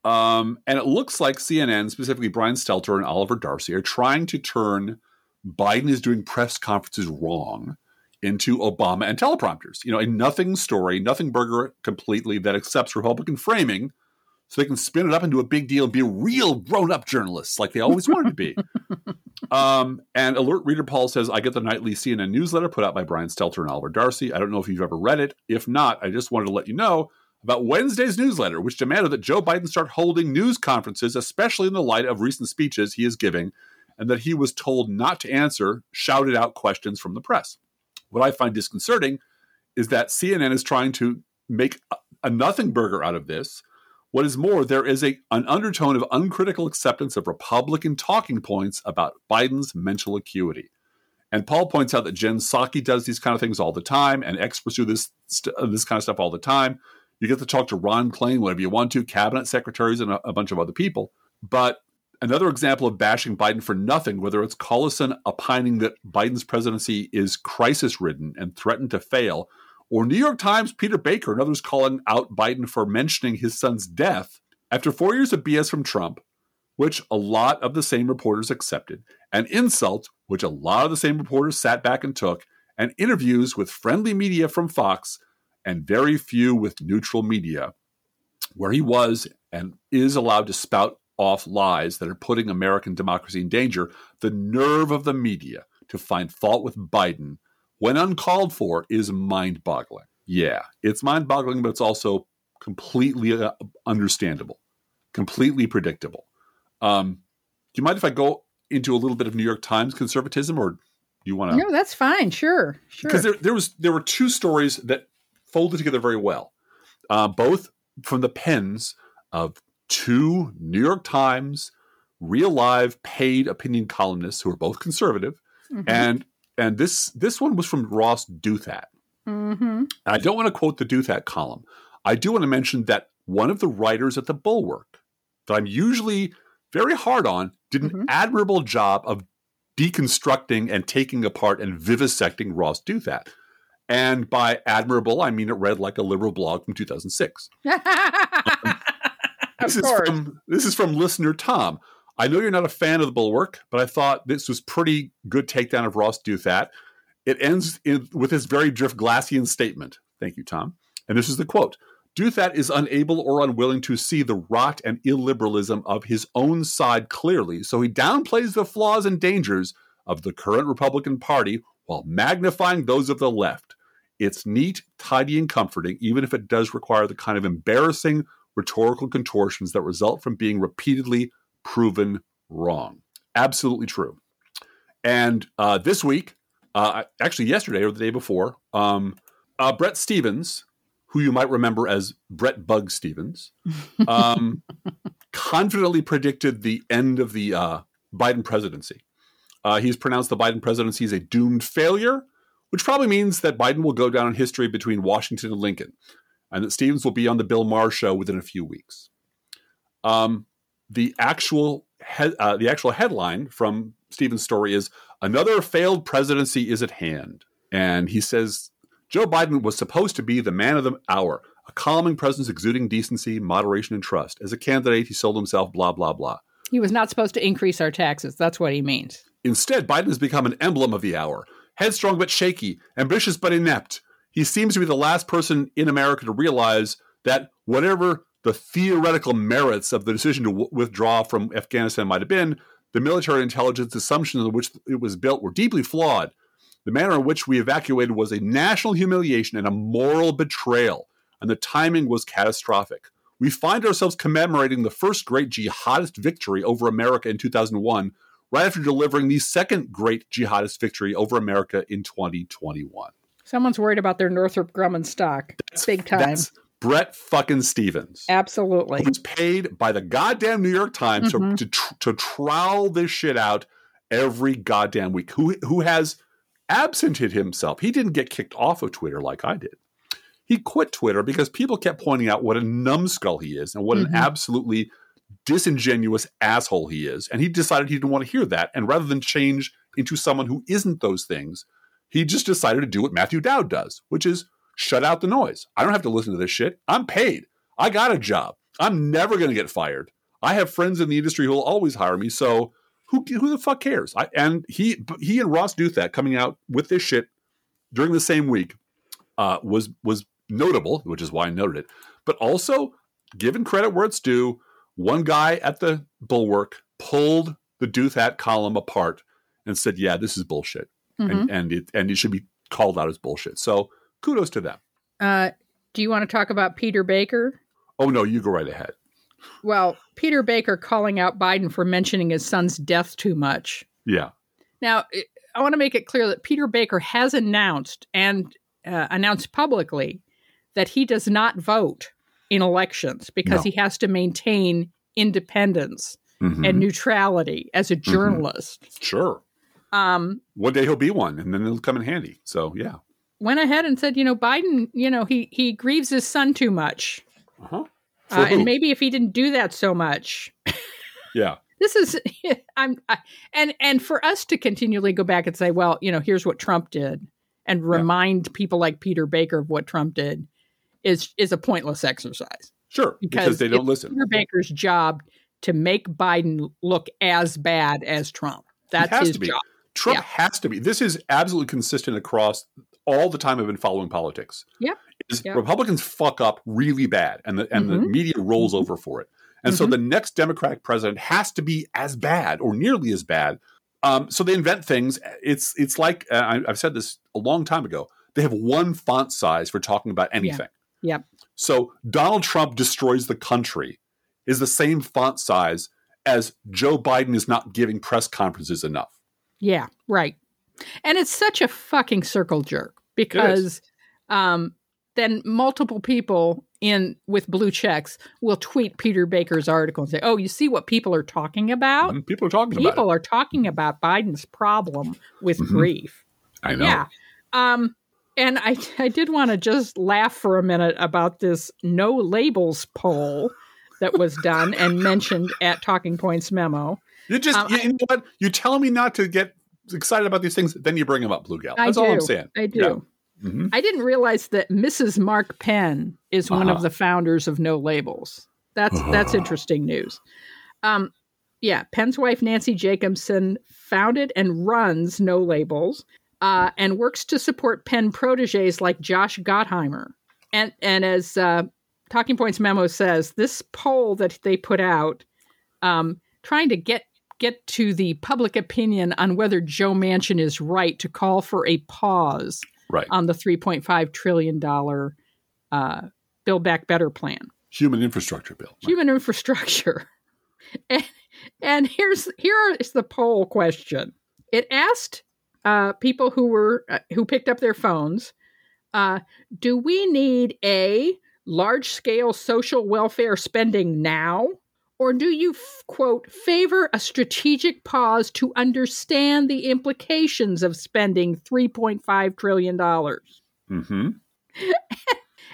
S1: Um, and it looks like CNN, specifically Brian Stelter and Oliver Darcy, are trying to turn Biden is doing press conferences wrong into Obama and teleprompters. You know, a nothing story, nothing burger completely that accepts Republican framing so they can spin it up into a big deal and be real grown up journalists like they always wanted to be. um, and Alert Reader Paul says, I get the nightly CNN newsletter put out by Brian Stelter and Oliver Darcy. I don't know if you've ever read it. If not, I just wanted to let you know about Wednesday's newsletter, which demanded that Joe Biden start holding news conferences, especially in the light of recent speeches he is giving, and that he was told not to answer shouted out questions from the press. What I find disconcerting is that CNN is trying to make a, a nothing burger out of this what is more, there is a, an undertone of uncritical acceptance of Republican talking points about Biden's mental acuity. And Paul points out that Jen Psaki does these kind of things all the time, and experts do this st- uh, this kind of stuff all the time. You get to talk to Ron Klain whenever you want to, cabinet secretaries, and a, a bunch of other people. But another example of bashing Biden for nothing, whether it's Collinson opining that Biden's presidency is crisis ridden and threatened to fail, or New York Times Peter Baker and others calling out Biden for mentioning his son's death after four years of BS from Trump, which a lot of the same reporters accepted, and insults, which a lot of the same reporters sat back and took, and interviews with friendly media from Fox and very few with neutral media, where he was and is allowed to spout off lies that are putting American democracy in danger, the nerve of the media to find fault with Biden when uncalled for, is mind boggling. Yeah, it's mind boggling, but it's also completely uh, understandable, completely predictable. Um, do you mind if I go into a little bit of New York Times conservatism, or you want to?
S2: No, that's fine. Sure,
S1: sure. Because there, there was there were two stories that folded together very well, uh, both from the pens of two New York Times real live paid opinion columnists who are both conservative, mm-hmm. and and this this one was from Ross Douthat. Mm-hmm. I don't want to quote the Douthat column. I do want to mention that one of the writers at the Bulwark that I'm usually very hard on did an
S2: Mhm.
S1: admirable job of deconstructing and taking apart and vivisecting Ross Douthat. And by admirable, I mean it read like a liberal blog from 2006. This is from this is from listener Tom. I know you're not a fan of the Bulwark, but I thought this was pretty good takedown of Ross Douthat. It ends in, with this very Drift Glassian statement. Thank you, Tom. And this is the quote: Douthat is unable or unwilling to see the rot and illiberalism of his own side clearly, so he downplays the flaws and dangers of the current Republican Party while magnifying those of the left. It's neat, tidy, and comforting, even if it does require the kind of embarrassing rhetorical contortions that result from being repeatedly proven wrong. Absolutely true. And uh, this week, uh, actually yesterday or the day before, um, uh, Bret Stephens, who you might remember as Bret Bug Stephens, um, confidently predicted the end of the uh, Biden presidency. Uh, he's pronounced the Biden presidency as a doomed failure, which probably means that Biden will go down in history between Washington and Lincoln, and that Stephens will be on the Bill Maher show within a few weeks. Um, the actual he- uh, the actual headline from Stephens' story is "Another failed presidency is at hand," and he says Joe Biden was supposed to be the man of the hour, a calming presence exuding decency, moderation, and trust. As a candidate, he sold himself. Blah blah blah.
S2: he was not supposed to increase our taxes. That's what he means.
S1: Instead, Biden has become an emblem of the hour. Headstrong but shaky, ambitious but inept. He seems to be the last person in America to realize that whatever the theoretical merits of the decision to w- withdraw from Afghanistan might have been, the military intelligence assumptions on which it was built were deeply flawed. The manner in which we evacuated was a national humiliation and a moral betrayal, and the timing was catastrophic. We find ourselves commemorating the first great jihadist victory over America in 2001 right after delivering the second great jihadist victory over America in 2021.
S2: Someone's worried about their Northrop Grumman stock. Big time.
S1: That's Bret fucking Stephens.
S2: Absolutely.
S1: Who's paid by the goddamn New York Times
S2: Mhm.
S1: to, to tr- to trowel this shit out every goddamn week. Who who has absented himself? He didn't get kicked off of Twitter like I did. He quit Twitter because people kept pointing out what a numbskull he is and what
S2: Mhm.
S1: an absolutely disingenuous asshole he is. And he decided he didn't want to hear that. And rather than change into someone who isn't those things, he just decided to do what Matthew Dowd does, which is shut out the noise. I don't have to listen to this shit. I'm paid. I got a job. I'm never going to get fired. I have friends in the industry who will always hire me. So who who the fuck cares? I, and he he and Ross Douthat coming out with this shit during the same week uh, was was notable, which is why I noted it. But also, given credit where it's due, one guy at the Bulwark pulled the Douthat column apart and said, "Yeah, this is bullshit."
S2: Mhm.
S1: and and it and it should be called out as bullshit. So kudos to them.
S2: Uh, do you want to talk about Peter Baker?
S1: Oh no, you go right ahead.
S2: Well, Peter Baker calling out Biden for mentioning his son's death too much.
S1: Yeah,
S2: Now, I- want to make it clear that Peter Baker has announced and uh, announced publicly that he does not vote in elections because
S1: No.
S2: he has to maintain independence
S1: Mhm.
S2: and neutrality as a journalist.
S1: sure.
S2: Um,
S1: One day he'll be one, and then it'll come in handy. So yeah.
S2: Went ahead and said, you know, Biden, you know, he he grieves his son too much,
S1: Uh-huh.
S2: Uh, and maybe if he didn't do that so much,
S1: yeah,
S2: this is i'm I, and and for us to continually go back and say well you know here's what trump did and remind people like peter baker of what trump did is is a pointless exercise
S1: sure. Because,
S2: because
S1: they don't listen.
S2: peter baker's job to make biden look as bad as trump that's
S1: has
S2: his
S1: to be.
S2: job
S1: Trump
S2: Yeah.
S1: has to be. This is absolutely consistent across all the time I've been following politics.
S2: Yep.
S1: Is
S2: Yep.
S1: Republicans fuck up really bad, and the and the
S2: Mhm.
S1: media rolls
S2: Mhm.
S1: over for it. And so
S2: Mhm.
S1: the next Democratic president has to be as bad or nearly as bad. Um, so they invent things. It's it's like uh, I, I've said this a long time ago. They have one font size for talking about anything.
S2: Yep.
S1: So Donald Trump destroys the country is the same font size as Joe Biden is not giving press conferences enough.
S2: yeah right and it's such a fucking circle jerk because um then multiple people in with blue checks will tweet Peter Baker's article and say, "Oh, you see what people are talking about?
S1: Mhm. People are talking about
S2: People are talking about Biden's problem with
S1: Mhm.
S2: grief."
S1: I know.
S2: Yeah. Um and I I did want to just laugh for a minute about this no labels poll that was done and mentioned at Talking Points memo.
S1: You just,
S2: Um,
S1: you, you know what? You tell me not to get excited about these things, then you bring them up, Blue Gal. That's all. I'm saying.
S2: I do.
S1: Yeah. Mhm.
S2: I didn't realize that Mrs. Mark Penn is one
S1: Uh-huh.
S2: of the founders of No Labels. That's that's interesting news. Um, yeah, Penn's wife Nancy Jacobson founded and runs No Labels, uh, and works to support Penn proteges like Josh Gottheimer. And and as uh, Talking Points memo says, this poll that they put out, um, trying to get get to the public opinion on whether Joe Manchin is right to call for a pause
S1: Right.
S2: on the $3.5 trillion uh, Build Back Better plan,
S1: Human infrastructure bill. Right.
S2: human infrastructure. And, and here's here is the poll question. It asked uh, people who were uh, who picked up their phones, uh, do we need a large scale social welfare spending now? Or do you, quote, favor a strategic pause to understand the implications of spending $3.5 trillion?
S1: Mm-hmm.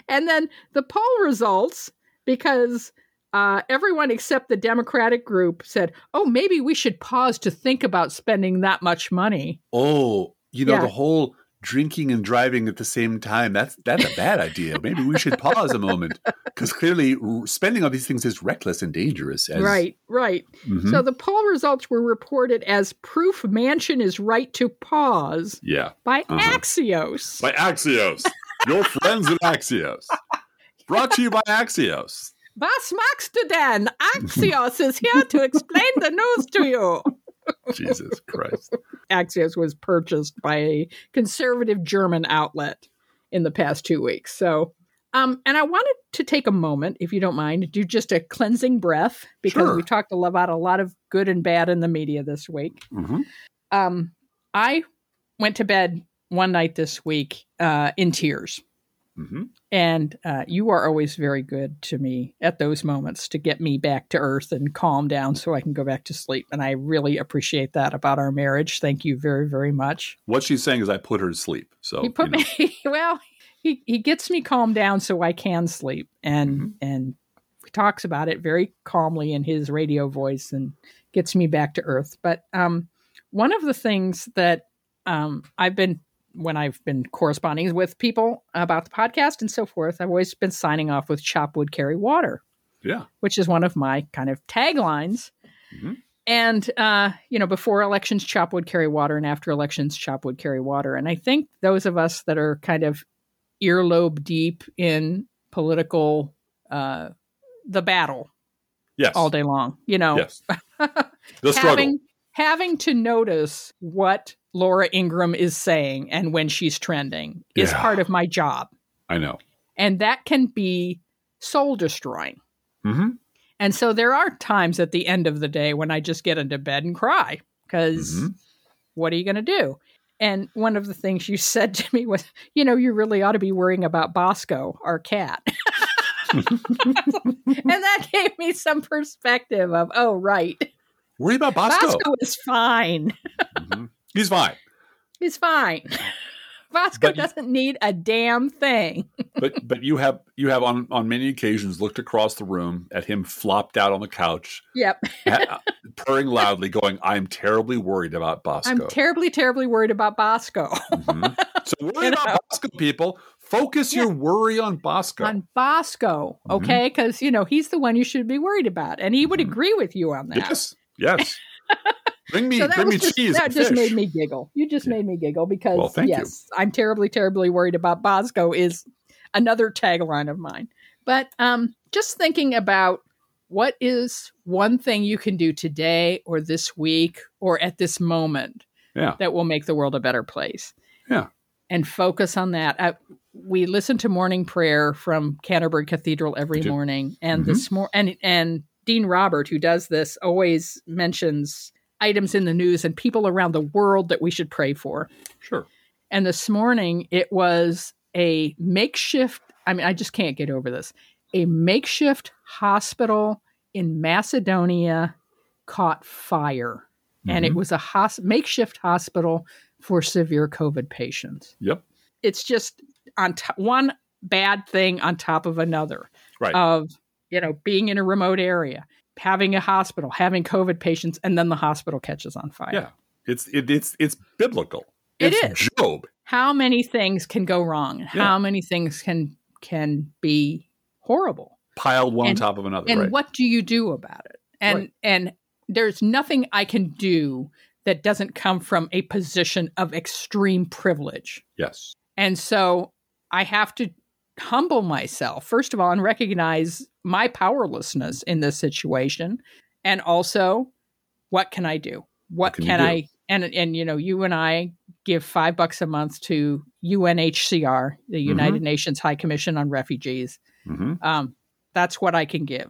S2: And then the poll results, because uh, everyone except the Democratic group said, oh, maybe we should pause to think about spending that much money.
S1: Oh, you know
S2: Yeah.
S1: the whole drinking and driving at the same time. That's that's a bad idea. Maybe we should pause a moment because clearly r- spending on these things is reckless and dangerous. As,
S2: right, right.
S1: Mhm.
S2: So the poll results were reported as proof Manchin is right to pause
S1: yeah.
S2: by
S1: Uh-huh.
S2: Axios.
S1: By Axios, your friends at Axios. Brought to you by Axios.
S2: Bas Maxteden, Axios is here to explain the news to you.
S1: Jesus Christ.
S2: Axios was purchased by a conservative German outlet in the past two weeks. So, um, and I wanted to take a moment, if you don't mind, do just a cleansing breath because
S1: Sure.
S2: we talked a lot about a lot of good and bad in the media this week.
S1: hmm
S2: Um, I went to bed one night this week uh, in tears.
S1: Hmm
S2: And uh, you are always very good to me at those moments to get me back to earth and calm down so I can go back to sleep. And I really appreciate that about our marriage. Thank you very, very much.
S1: What she's saying is I put her to sleep. So
S2: he put
S1: you know.
S2: me, well, he, he gets me calmed down so I can sleep and,
S1: Mhm.
S2: and talks about it very calmly in his radio voice and gets me back to earth. But um, one of the things that um, I've been when I've been corresponding with people about the podcast and so forth, I've always been signing off with chop wood, carry water,
S1: yeah.
S2: which is one of my kind of taglines.
S1: Mhm.
S2: And, uh, you know, before elections, chop wood, carry water, and after elections, chop wood, carry water. And I think those of us that are kind of earlobe deep in political, uh, the battle
S1: Yes.
S2: all day long, you know,
S1: Yes. The struggle.
S2: having having to notice what Laura Ingraham is saying and when she's trending is
S1: Yeah.
S2: part of my job.
S1: I know.
S2: And that can be soul destroying.
S1: hmm
S2: And so there are times at the end of the day when I just get into bed and cry because
S1: Mhm.
S2: what are you going to do? And one of the things you said to me was, you know, you really ought to be worrying about Bosco, our cat. and that gave me some perspective of, oh, right.
S1: Worry about Bosco.
S2: Bosco is fine.
S1: Mhm. He's fine.
S2: He's fine. Bosco
S1: But
S2: doesn't need a damn thing.
S1: But but you have you have on on many occasions looked across the room at him flopped out on the couch,
S2: Yep.
S1: ha- purring loudly, going, "I'm terribly worried about Bosco."
S2: I'm terribly, terribly worried about Bosco.
S1: Mhm. So worry
S2: You
S1: about
S2: know?
S1: Bosco, people. Focus your worry on Bosco.
S2: on Bosco,
S1: Mhm.
S2: okay? Because, you know, he's the one you should be worried about. And he would
S1: Mhm.
S2: agree with you on that.
S1: yes, yes. Bring me,
S2: So that,
S1: bring me
S2: just,
S1: cheese.
S2: that just
S1: fish.
S2: made me giggle. You just made me giggle because,
S1: Well, thank you.
S2: yes, I'm terribly, terribly worried about Bosco is another tagline of mine. But um, just thinking about what is one thing you can do today or this week or at this moment
S1: Yeah.
S2: that will make the world a better place.
S1: Yeah.
S2: And focus on that. Uh, we listen to morning prayer from Canterbury Cathedral every morning, and
S1: Mhm.
S2: this mor- and and Dean Robert, who does this, always mentions items in the news and people around the world that we should pray for.
S1: Sure.
S2: And this morning, it was a makeshift. I mean, I just can't get over this. A makeshift hospital in Macedonia caught fire, and it
S1: Mhm.
S2: was a hos- makeshift hospital for severe COVID patients.
S1: Yep.
S2: It's just on to- one bad thing on top of another
S1: Right.
S2: of you know, being in a remote area, having a hospital, having COVID patients, and then the hospital catches on fire.
S1: Yeah. It's it, it's it's biblical.
S2: It
S1: it's
S2: is.
S1: Job.
S2: How many things can go wrong?
S1: Yeah.
S2: How many things can can be horrible?
S1: Piled one
S2: And-
S1: on top of another.
S2: and
S1: right.
S2: what do you do about it and
S1: Right.
S2: and there's nothing i can do that doesn't come from a position of extreme privilege
S1: yes.
S2: and so i have to humble myself first of all and recognize my powerlessness in this situation and also what can i do what,
S1: can
S2: can,
S1: do?
S2: i and and you know you and i give five bucks a month to unhcr the
S1: Mm-hmm.
S2: united nations high commission on refugees
S1: hmm
S2: um, that's what I can give,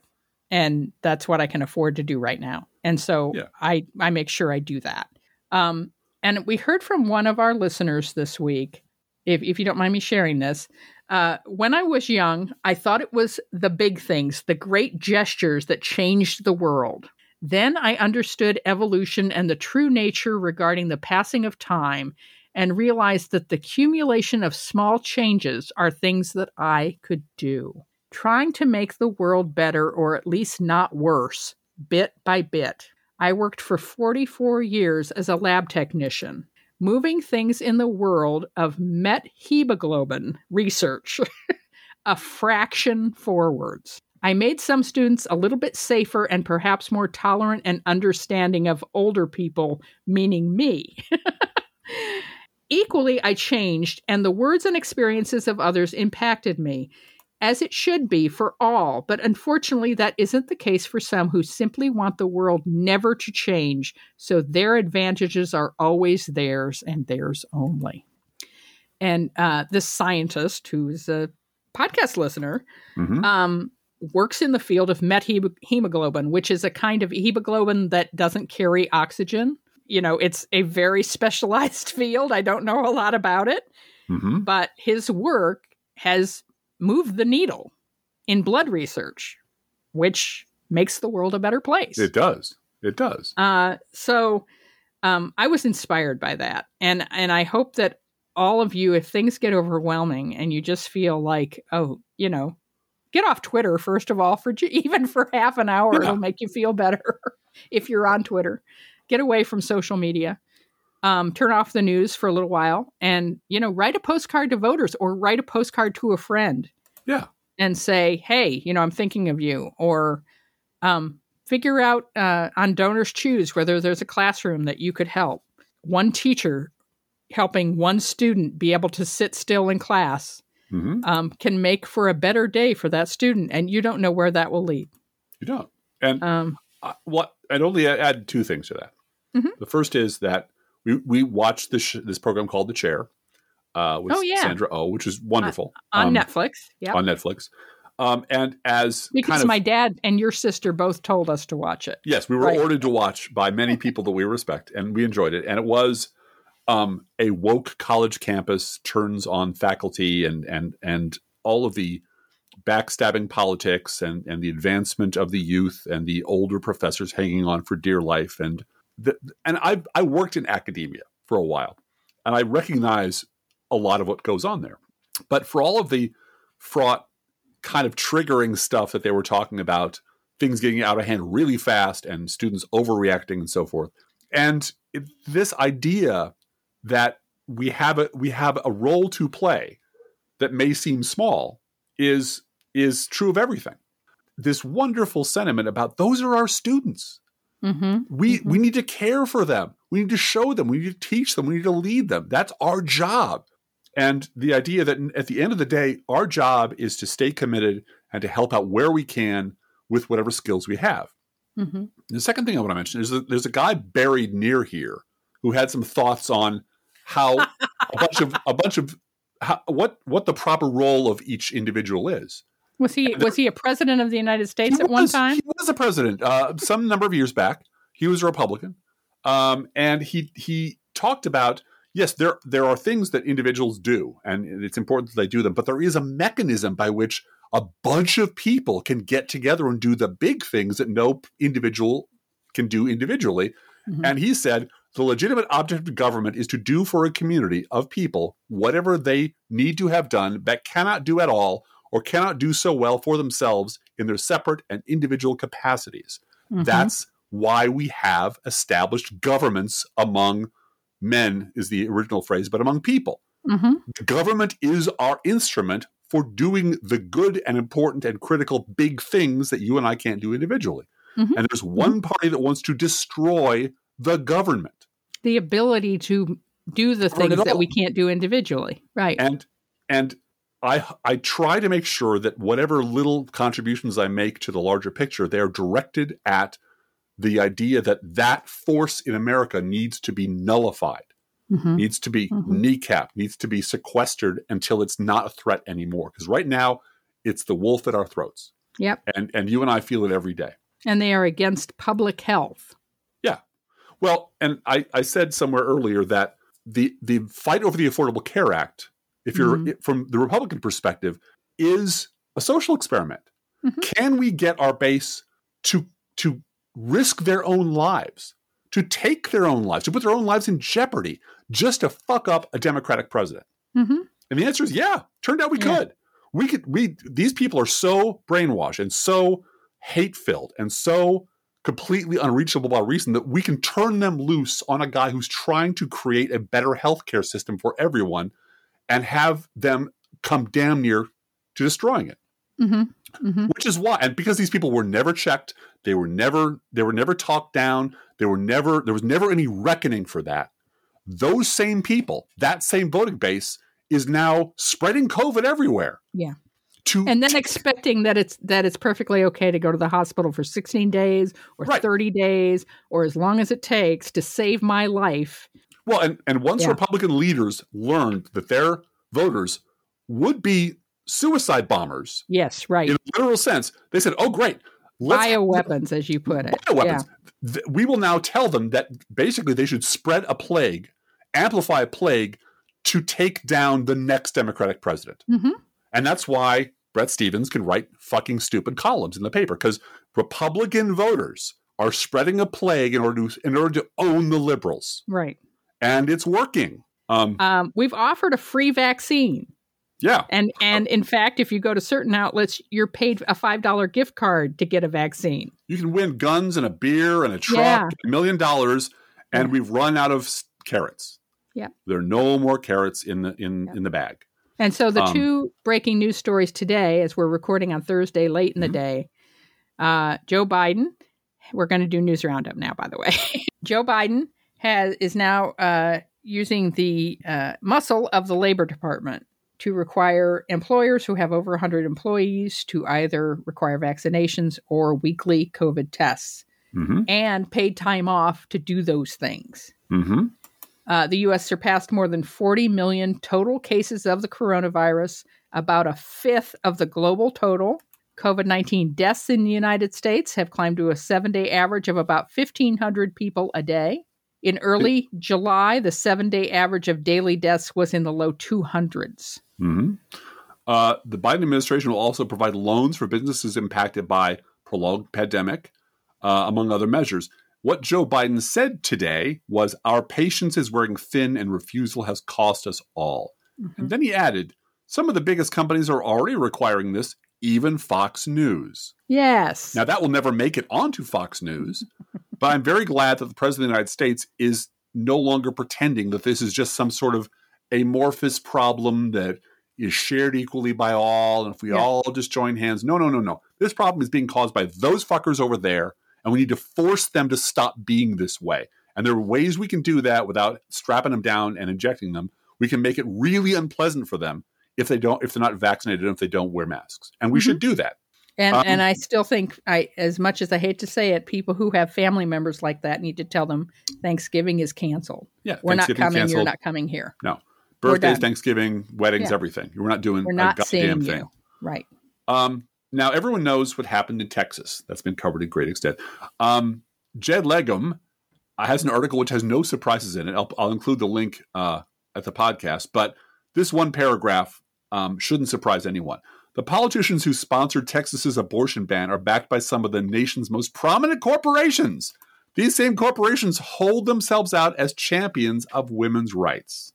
S2: and that's what I can afford to do right now. And so
S1: Yeah.
S2: I I make sure I do that. Um, and we heard from one of our listeners this week. If if you don't mind me sharing this, uh, when I was young, I thought it was the big things, the great gestures that changed the world. Then I understood evolution and the true nature regarding the passing of time and realized that the accumulation of small changes are things that I could do. Trying to make the world better or at least not worse, bit by bit. I worked for 44 years as a lab technician, moving things in the world of methemoglobin research a fraction forwards. I made some students a little bit safer and perhaps more tolerant and understanding of older people, meaning me. Equally, I changed, and the words and experiences of others impacted me, as it should be for all. But unfortunately, that isn't the case for some who simply want the world never to change, so their advantages are always theirs and theirs only. And uh, this scientist, who is a podcast listener,
S1: hmm
S2: um, works in the field of methemoglobin, which is a kind of hemoglobin that doesn't carry oxygen. You know, it's a very specialized field. I don't know a lot about it,
S1: hmm
S2: but his work has moved the needle in blood research, which makes the world a better place.
S1: It does. It does.
S2: Uh, so um, I was inspired by that, and and I hope that all of you, if things get overwhelming and you just feel like, oh, you know, get off Twitter first of all for even for half an hour,
S1: Yeah.
S2: it'll make you feel better. if you're on Twitter, get away from social media. Um, turn off the news for a little while, and you know, write a postcard to voters or write a postcard to a friend
S1: Yeah.
S2: and say, "Hey, you know, I'm thinking of you," or um, figure out uh, on Donors Choose whether there's a classroom that you could help. One teacher helping one student be able to sit still in class
S1: hmm
S2: um, can make for a better day for that student, and you don't know where that will lead.
S1: You don't. And
S2: Um,
S1: uh, what I'd only add two things to that.
S2: Mhm.
S1: The first is that we we watched this sh- this program called The Chair uh, with
S2: Oh, yeah.
S1: Sandra Oh, which is wonderful
S2: on
S1: um,
S2: Netflix, yeah,
S1: on Netflix. Um, and as
S2: because
S1: kind of
S2: my dad and your sister both told us to watch it.
S1: yes, we were
S2: Right.
S1: ordered to watch by many people that we respect, and we enjoyed it. And it was um, a woke college campus turns on faculty and and and all of the backstabbing politics and and the advancement of the youth and the older professors hanging on for dear life and the, and I I worked in academia for a while and I recognize a lot of what goes on there. But for all of the fraught kind of triggering stuff that they were talking about, things getting out of hand really fast and students overreacting and so forth. And it, this idea that we have a we have a role to play that may seem small is is true of everything. This wonderful sentiment about those are our students.
S2: Mm-hmm.
S1: We we need to care for them. We need to show them. We need to teach them. We need to lead them. That's our job. And the idea that at the end of the day, our job is to stay committed and to help out where we can with whatever skills we have.
S2: Mm-hmm.
S1: The second thing I want to mention is that there's a guy buried near here who had some thoughts on how a bunch of a bunch of how, what what the proper role of each individual is.
S2: Was he was he a president of the United States at one time?
S1: He was a president uh, some number of years back. He was a Republican, um, and he he talked about yes, there there are things that individuals do, and it's important that they do them. But there is a mechanism by which a bunch of people can get together and do the big things that no individual can do individually.
S2: Mhm.
S1: And he said the legitimate object of government is to do for a community of people whatever they need to have done but cannot do at all or cannot do so well for themselves in their separate and individual capacities.
S2: Mhm.
S1: That's why we have established governments among men, is the original phrase, but among people.
S2: Mhm.
S1: Government is our instrument for doing the good and important and critical big things that you and I can't do individually.
S2: Mhm.
S1: And there's one party that wants to destroy the government.
S2: the ability to do the things that we can't do individually. Right.
S1: And and I I try to make sure that whatever little contributions I make to the larger picture, they are directed at the idea that that force in America needs to be nullified,
S2: Mhm.
S1: needs to be
S2: Mhm.
S1: kneecapped, needs to be sequestered until it's not a threat anymore. Because right now, it's the wolf at our throats,
S2: Yep.
S1: and and you and I feel it every day.
S2: And they are against public health. Yeah.
S1: Well, and I, I said somewhere earlier that the the fight over the Affordable Care Act, if you're
S2: Mhm.
S1: from the Republican perspective, is a social experiment.
S2: Mhm.
S1: Can we get our base to to risk their own lives, to take their own lives, to put their own lives in jeopardy, just to fuck up a Democratic president?
S2: Mhm.
S1: And the answer is yeah. Turned out we
S2: Yeah.
S1: could. We could. We these people are so brainwashed and so hate filled and so completely unreachable by reason that we can turn them loose on a guy who's trying to create a better healthcare system for everyone and have them come damn near to destroying it
S2: Mhm. Mhm.
S1: which is why and because these people were never checked they were never they were never talked down they were never there was never any reckoning for that those same people that same voting base is now spreading covid everywhere
S2: Yeah.
S1: to
S2: And then expecting that it's that it's perfectly okay to go to the hospital for 16 days or
S1: Right.
S2: 30 days or as long as it takes to save my life.
S1: Well and, and once
S2: Yeah.
S1: republican leaders learned that their voters would be suicide bombers
S2: Yes, right.
S1: in a literal sense they said oh great let's
S2: Bioweapons, as you put it.
S1: bioweapons. Th- We will now tell them that basically they should spread a plague, amplify a plague to take down the next Democratic president.
S2: Yeah. Mhm.
S1: And that's why Bret Stephens can write fucking stupid columns in the paper because Republican voters are spreading a plague in order to in order to own the liberals,
S2: Right.
S1: And it's working. Um,
S2: Um, we've offered a free vaccine.
S1: yeah,
S2: And and in fact, if you go to certain outlets, you're paid a five dollar gift card to get a vaccine.
S1: you can win guns and a beer and a truck,
S2: Yeah.
S1: a million dollars, and
S2: Yeah.
S1: we've run out of carrots.
S2: Yeah.
S1: there are no more carrots in the in
S2: Yeah.
S1: in the bag.
S2: And so the
S1: Um,
S2: two breaking news stories today, as we're recording on Thursday late in the
S1: Mhm.
S2: day, uh, Joe Biden. We're going to do news roundup now, by the way. Joe Biden has is now uh, using the uh, muscle of the Labor Department to require employers who have over 100 employees to either require vaccinations or weekly COVID tests
S1: Mm-hmm.
S2: and paid time off to do those things.
S1: Mm-hmm.
S2: Uh, the U.S. surpassed more than 40 million total cases of the coronavirus, about a fifth of the global total. COVID 19 deaths in the United States have climbed to a seven day average of about 1,500 people a day. In early July, the seven day average of daily deaths was in the low 200s.
S1: Mm-hmm. Uh, the Biden administration will also provide loans for businesses impacted by prolonged pandemic, uh, among other measures. What Joe Biden said today was, "Our patience is wearing thin, and refusal has cost us all." And then he added, "Some of the biggest companies are already requiring this, even Fox News."
S2: Yes.
S1: Now, that will never make it onto Fox News, but I'm very glad that the President of the United States is no longer pretending that this is just some sort of amorphous problem that is shared equally by all. And if we
S2: Yeah.
S1: all just join hands, no, no, no, no. This problem is being caused by those fuckers over there, and we need to force them to stop being this way. And there are ways we can do that without strapping them down and injecting them. We can make it really unpleasant for them if they don't, if they're not vaccinated, and if they don't wear masks. And we
S2: Mhm.
S1: should do that.
S2: And
S1: Um,
S2: and I still think I as much as I hate to say it, people who have family members like that need to tell them Thanksgiving is canceled.
S1: Yeah,
S2: We're not coming, you're not coming here.
S1: No,
S2: birthdays.
S1: Thanksgiving, weddings,
S2: Yeah.
S1: everything. We're not doing
S2: We're
S1: a
S2: not
S1: goddamn
S2: seeing
S1: thing.
S2: you. Right.
S1: Um, now everyone knows what happened in Texas. That's been covered in great extent. Um, Judd Legum uh, has an article which has no surprises in it. I'll, I'll include the link uh, at the podcast, but this one paragraph um, shouldn't surprise anyone. The politicians who sponsored Texas's abortion ban are backed by some of the nation's most prominent corporations. These same corporations hold themselves out as champions of women's rights.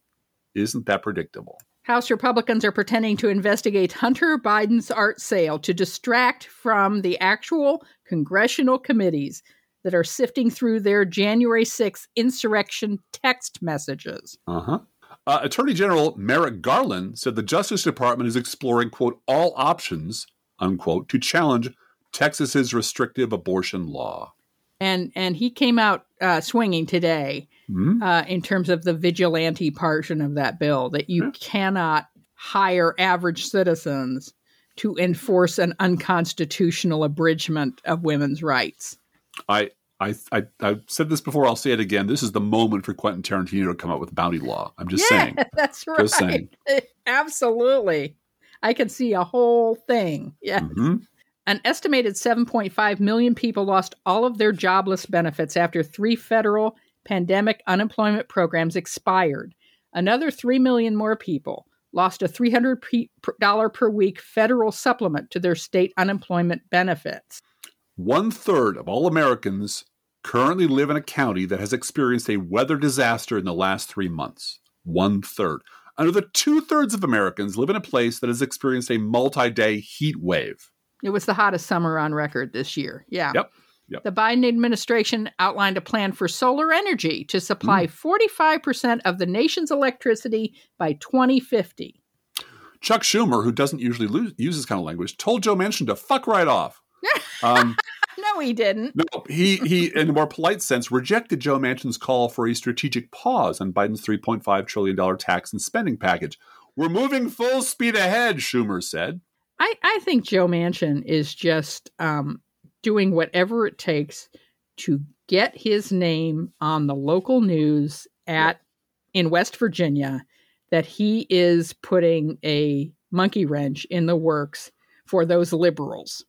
S1: Isn't that predictable?
S2: House Republicans are pretending to investigate Hunter Biden's art sale to distract from the actual congressional committees that are sifting through their January 6th insurrection text messages.
S1: Uh-huh. Uh, Attorney General Merrick Garland said the Justice Department is exploring, quote, all options, unquote, to challenge Texas's restrictive abortion law.
S2: And and he came out uh, swinging today
S1: Hmm?
S2: uh, in terms of the vigilante portion of that bill that you
S1: Yeah.
S2: cannot hire average citizens to enforce an unconstitutional abridgment of women's rights.
S1: I, I, I, I've said this before. I'll say it again. This is the moment for Quentin Tarantino to come up with bounty law. I'm just
S2: yeah,
S1: saying.
S2: that's right.
S1: Just saying.
S2: Absolutely. I can see a whole thing. Yeah.
S1: Mhm.
S2: An estimated 7.5 million people lost all of their jobless benefits after three federal pandemic unemployment programs expired. Another 3 million more people lost a $300 per week federal supplement to their state unemployment benefits.
S1: One third of all Americans currently live in a county that has experienced a weather disaster in the last three months. One third. Another two thirds of Americans live in a place that has experienced a multi day heat wave.
S2: It was the hottest summer on record this year. Yeah.
S1: Yep. Yep.
S2: The Biden administration outlined a plan for solar energy to supply 45% of the nation's electricity by 2050.
S1: Chuck Schumer, who doesn't usually lose, use this kind of language, told Joe Manchin to fuck right off. Um,
S2: No, he didn't.
S1: no, he he, in a more polite sense, rejected Joe Manchin's call for a strategic pause on Biden's 3.5 trillion dollar tax and spending package. We're moving full speed ahead, Schumer said.
S2: I, I think Joe Manchin is just um, doing whatever it takes to get his name on the local news at in West Virginia that he is putting a monkey wrench in the works for those liberals.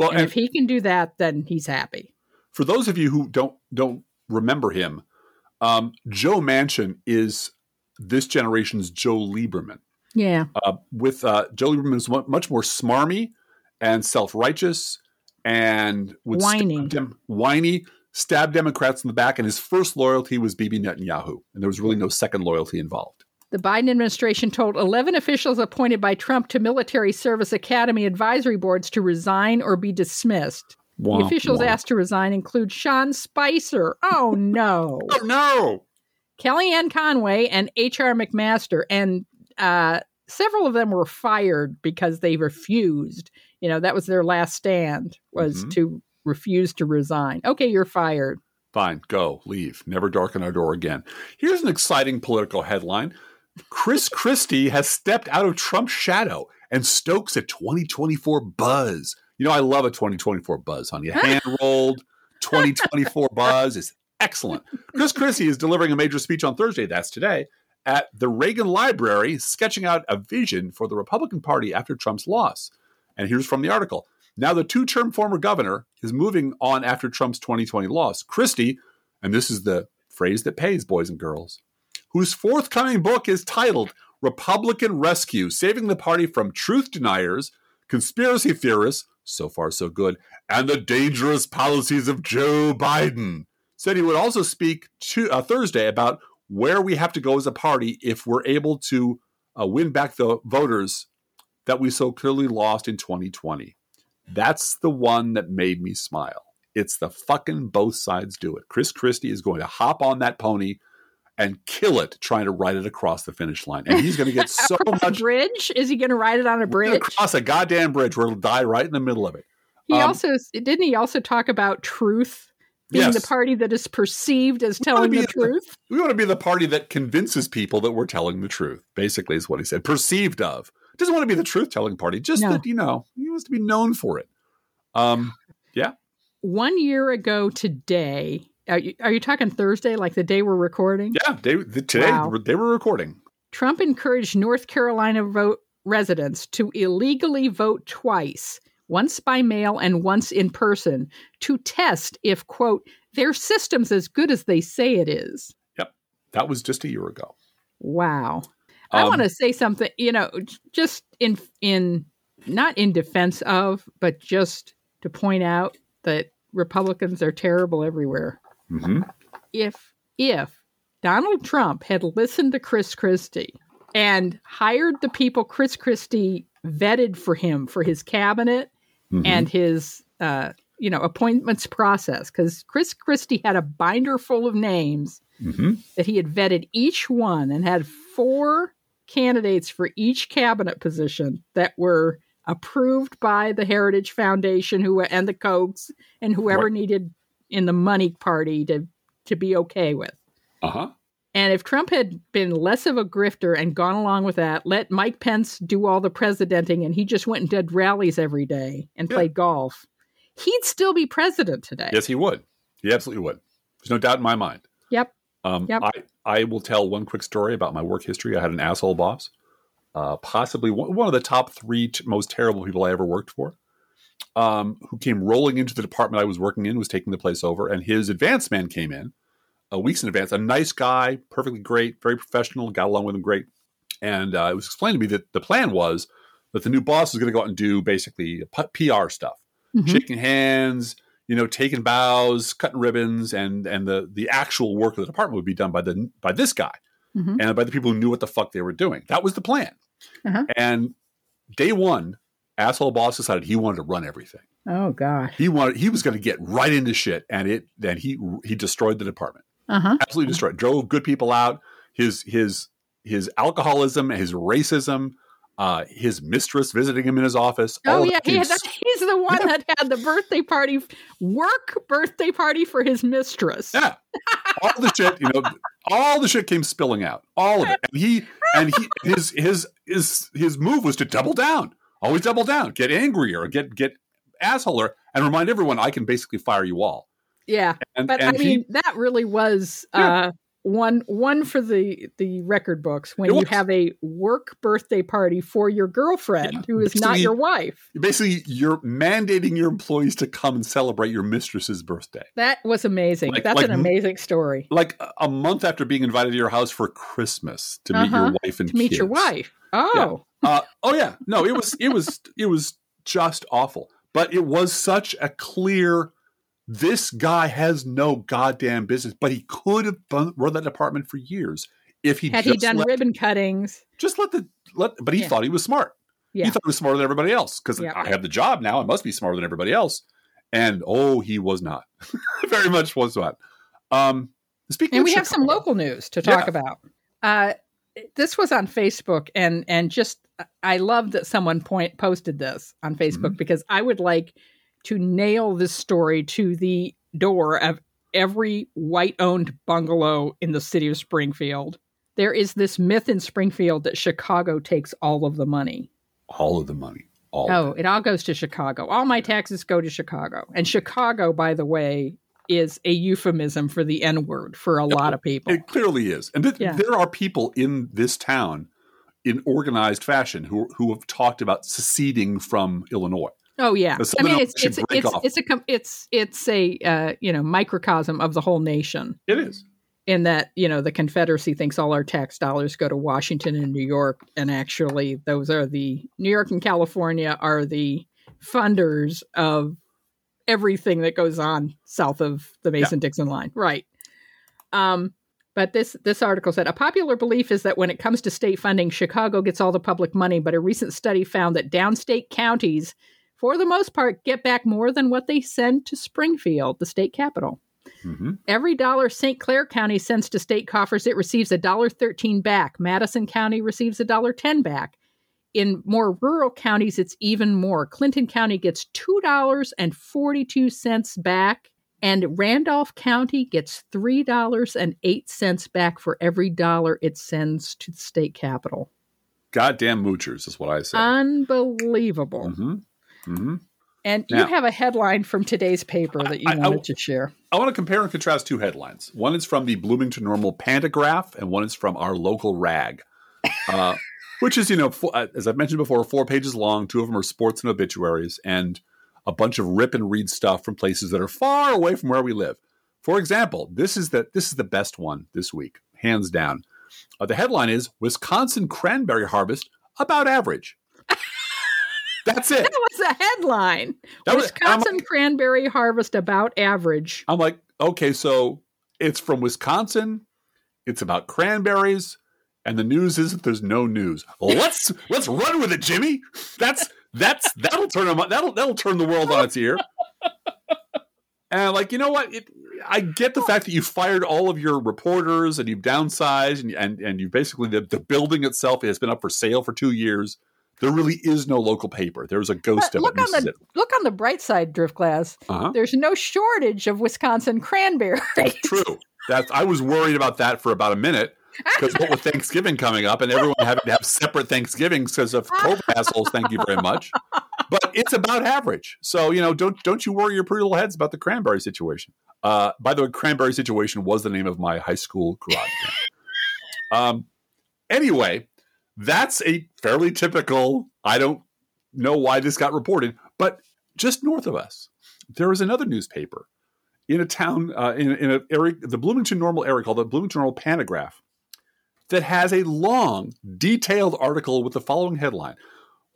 S1: Well,
S2: And
S1: and
S2: if he can do that, then he's happy.
S1: for those of you who don't don't remember him, um, Joe Manchin is this generation's Joe Lieberman.
S2: Yeah.
S1: Uh, with uh, Joe Lieberman is much more smarmy and self righteous and would
S2: Whiny.
S1: stab dem- whiny, stab Democrats in the back. And his first loyalty was Bibi Netanyahu, and there was really no second loyalty involved.
S2: The Biden administration told 11 officials appointed by Trump to military service academy advisory boards to resign or be dismissed. The officials
S1: womp.
S2: asked to resign include Sean Spicer. Oh no.
S1: "Oh no!"
S2: Kellyanne Conway and H.R. McMaster. And uh, several of them were fired because they refused. You know, that was their last stand was
S1: Mhm.
S2: to refuse to resign. Okay, you're fired.
S1: Fine, go, leave, never darken our door again. Here's an exciting political headline Chris Christie has stepped out of Trump's shadow and stokes a 2024 buzz. You know, I love a 2024 buzz, honey. A hand rolled 2024 buzz is excellent. Chris Christie is delivering a major speech on Thursday, that's today, at the Reagan Library, sketching out a vision for the Republican Party after Trump's loss. And here's from the article. Now, the two term former governor is moving on after Trump's 2020 loss. Christie, and this is the phrase that pays, boys and girls, whose forthcoming book is titled Republican Rescue Saving the Party from Truth Deniers, Conspiracy Theorists, so far so good, and the Dangerous Policies of Joe Biden, said he would also speak to, uh, Thursday about where we have to go as a party if we're able to uh, win back the voters that we so clearly lost in 2020. That's the one that made me smile. It's the fucking both sides do it. Chris Christie is going to hop on that pony and kill it trying to ride it across the finish line. And he's going to get so
S2: A
S1: much
S2: bridge? Is he going to ride it on a bridge?
S1: across a goddamn bridge where it'll die right in the middle of it.
S2: He
S1: Um,
S2: also didn't he also talk about truth being
S1: Yes.
S2: the party that is perceived as
S1: wanna
S2: telling the
S1: the-
S2: truth.
S1: We want to be the party that convinces people that we're telling the truth, basically, is what he said. Perceived of. Doesn't want to be the truth telling party, just
S2: No.
S1: that, you know, he wants to be known for it. Um,
S2: One year ago today, are you, are you talking Thursday, like the day we're recording?
S1: yeah, they, the, today
S2: Wow.
S1: they were recording.
S2: Trump encouraged North Carolina vote residents to illegally vote twice, once by mail and once in person, to test if, quote, their system's as good as they say it is. Yep.
S1: That was just a year ago.
S2: Wow. I
S1: Um,
S2: want to say something, you know, just in in not in defense of, but just to point out that Republicans are terrible everywhere.
S1: Mhm.
S2: If if Donald Trump had listened to Chris Christie and hired the people Chris Christie vetted for him for his cabinet
S1: Mhm.
S2: and his uh, you know appointments process because Chris Christie had a binder full of names
S1: Mhm.
S2: that he had vetted each one and had four candidates for each cabinet position that were approved by the Heritage Foundation who and the Kochs and whoever needed in the money party to to be okay with.
S1: Uh-huh.
S2: And if Trump had been less of a grifter and gone along with that, let Mike Pence do all the presidenting and he just went and did rallies every day and
S1: Yeah.
S2: played golf, he'd still be president today.
S1: Yes, he would. He absolutely would. There's no doubt in my mind.
S2: Yep.
S1: Um,
S2: Yep.
S1: I, I will tell one quick story about my work history. I had an asshole boss, uh, possibly one, one of the top three t- most terrible people I ever worked for, um, who came rolling into the department I was working in, was taking the place over, and his advance man came in uh, weeks in advance. A nice guy, perfectly great, very professional, got along with him great. And uh, it was explained to me that the plan was that the new boss was going to go out and do basically PR stuff
S2: Mhm.
S1: shaking hands, you know, taking bows, cutting ribbons, and and the the actual work of the department would be done by the by this guy
S2: Mhm.
S1: and by the people who knew what the fuck they were doing. That was the plan.
S2: Uh-huh.
S1: And day one, asshole boss decided he wanted to run everything.
S2: Oh gosh.
S1: He wanted he was going to get right into shit, and it then he he destroyed the department.
S2: Uh-huh.
S1: Absolutely destroyed. Drove good people out. His his his alcoholism, his racism, uh, his mistress visiting him in his office.
S2: Oh
S1: all
S2: yeah, he that, he's the one that had the birthday party, work birthday party for his mistress.
S1: Yeah. All the shit, you know, all the shit came spilling out. All of it. And he and he his his his his move was to double down. Always double down. Get angrier, get get assholer, and remind everyone I can basically fire you all.
S2: Yeah,
S1: And
S2: but I
S1: and
S2: mean
S1: he
S2: that really was
S1: Yeah.
S2: uh, one one for the the record books when you have a work birthday party for your girlfriend
S1: Yeah.
S2: who is not your wife.
S1: basically you're mandating your employees to come and celebrate your mistress's birthday.
S2: That was amazing.
S1: Like-
S2: That's
S1: like
S2: an amazing story.
S1: Like a- month after being invited to your house for Christmas to meet your
S2: Uh-huh.
S1: wife and
S2: To meet your wife. Oh,
S1: Uh, oh yeah, no, it was it was it was just awful. But it was such a clear. This guy has no goddamn business, but he could have run that department for years if he
S2: had he done
S1: let,
S2: ribbon cuttings?
S1: just let the let. But he
S2: Yeah.
S1: thought he was smart.
S2: Yeah.
S1: He thought he was smarter than everybody else because
S2: Yeah.
S1: I have the job now. I must be smarter than everybody else. And oh, he was not. Very much was not. Um, speaking,
S2: And we have some local news to talk about. Uh, this was on Facebook, and and just I love that someone point posted this on Facebook
S1: Mm-hmm.
S2: because I would like to nail this story to the door of every white-owned bungalow in the city of Springfield. There is this myth in Springfield that Chicago takes all of the money.
S1: all of the money. All
S2: Oh,
S1: it.
S2: it all goes to Chicago. All my taxes go to Chicago. And Chicago, by the way, is a euphemism for the N word for a lot of people.
S1: It clearly is. And th-
S2: Yeah.
S1: there are people in this town in organized fashion who who have talked about seceding from Illinois.
S2: Oh yeah, I mean it's it's it's it's a it's it's a uh, you know microcosm of the whole nation.
S1: It is.
S2: In that you know the Confederacy thinks all our tax dollars go to Washington and New York, and actually those are the New York and California are the funders of everything that goes on south of the Mason Dixon line, right? Um, but this this article said a popular belief is that when it comes to state funding, Chicago gets all the public money. But a recent study found that downstate counties, for the most part, get back more than what they send to Springfield, the state capital.
S1: hmm
S2: Every dollar St. Clair County sends to state coffers, it receives a dollar thirteen back. Madison County receives a dollar ten back. In more rural counties, it's even more. Clinton County gets two dollars and forty-two cents back, and Randolph County gets three dollars and eight cents back for every dollar it sends to the state capital.
S1: Goddamn moochers is what I say.
S2: Unbelievable.
S1: hmm hmm
S2: And you have a headline from today's paper that you
S1: I- I-
S2: wanted to share.
S1: I want to compare and contrast two headlines. One is from the Bloomington Normal Pantagraph, and one is from our local rag, uh, which is, you know, four, uh, as I've mentioned before, four pages long. Two of them are sports and obituaries, and a bunch of rip and read stuff from places that are far away from where we live. For example, this is the this is the best one this week, hands down. Uh, the headline is Wisconsin cranberry harvest about average. That's it.
S2: That was a headline.
S1: That was- I'm
S2: Wisconsin cranberry harvest about average.
S1: I'm like, okay, so it's from Wisconsin. It's about cranberries. And the news is that there's no news. Let's let's run with it, Jimmy. That's that's that'll turn them that'll that'll turn the world on its ear. And like you know what, it, I get the fact that you fired all of your reporters and you've downsized and and, and you basically the, the building itself has been up for sale for two years. There really is no local paper. There's a ghost
S2: But
S1: of
S2: look
S1: it.
S2: on the look on the bright side, Driftglass.
S1: uh-huh.
S2: There's no shortage of Wisconsin cranberry.
S1: That's true. That's I was worried about that for about a minute because what with Thanksgiving coming up and everyone having to have separate Thanksgivings because of COVID assholes. Thank you very much. But it's about average. So you know, don't don't you worry your pretty little heads about the cranberry situation. Uh, by the way, cranberry situation was the name of my high school garage. Um, anyway, that's a fairly typical. I don't know why this got reported, but just north of us, there is another newspaper in a town uh, in in a area, the Bloomington Normal area called the Bloomington Normal Pantagraph, that has a long, detailed article with the following headline: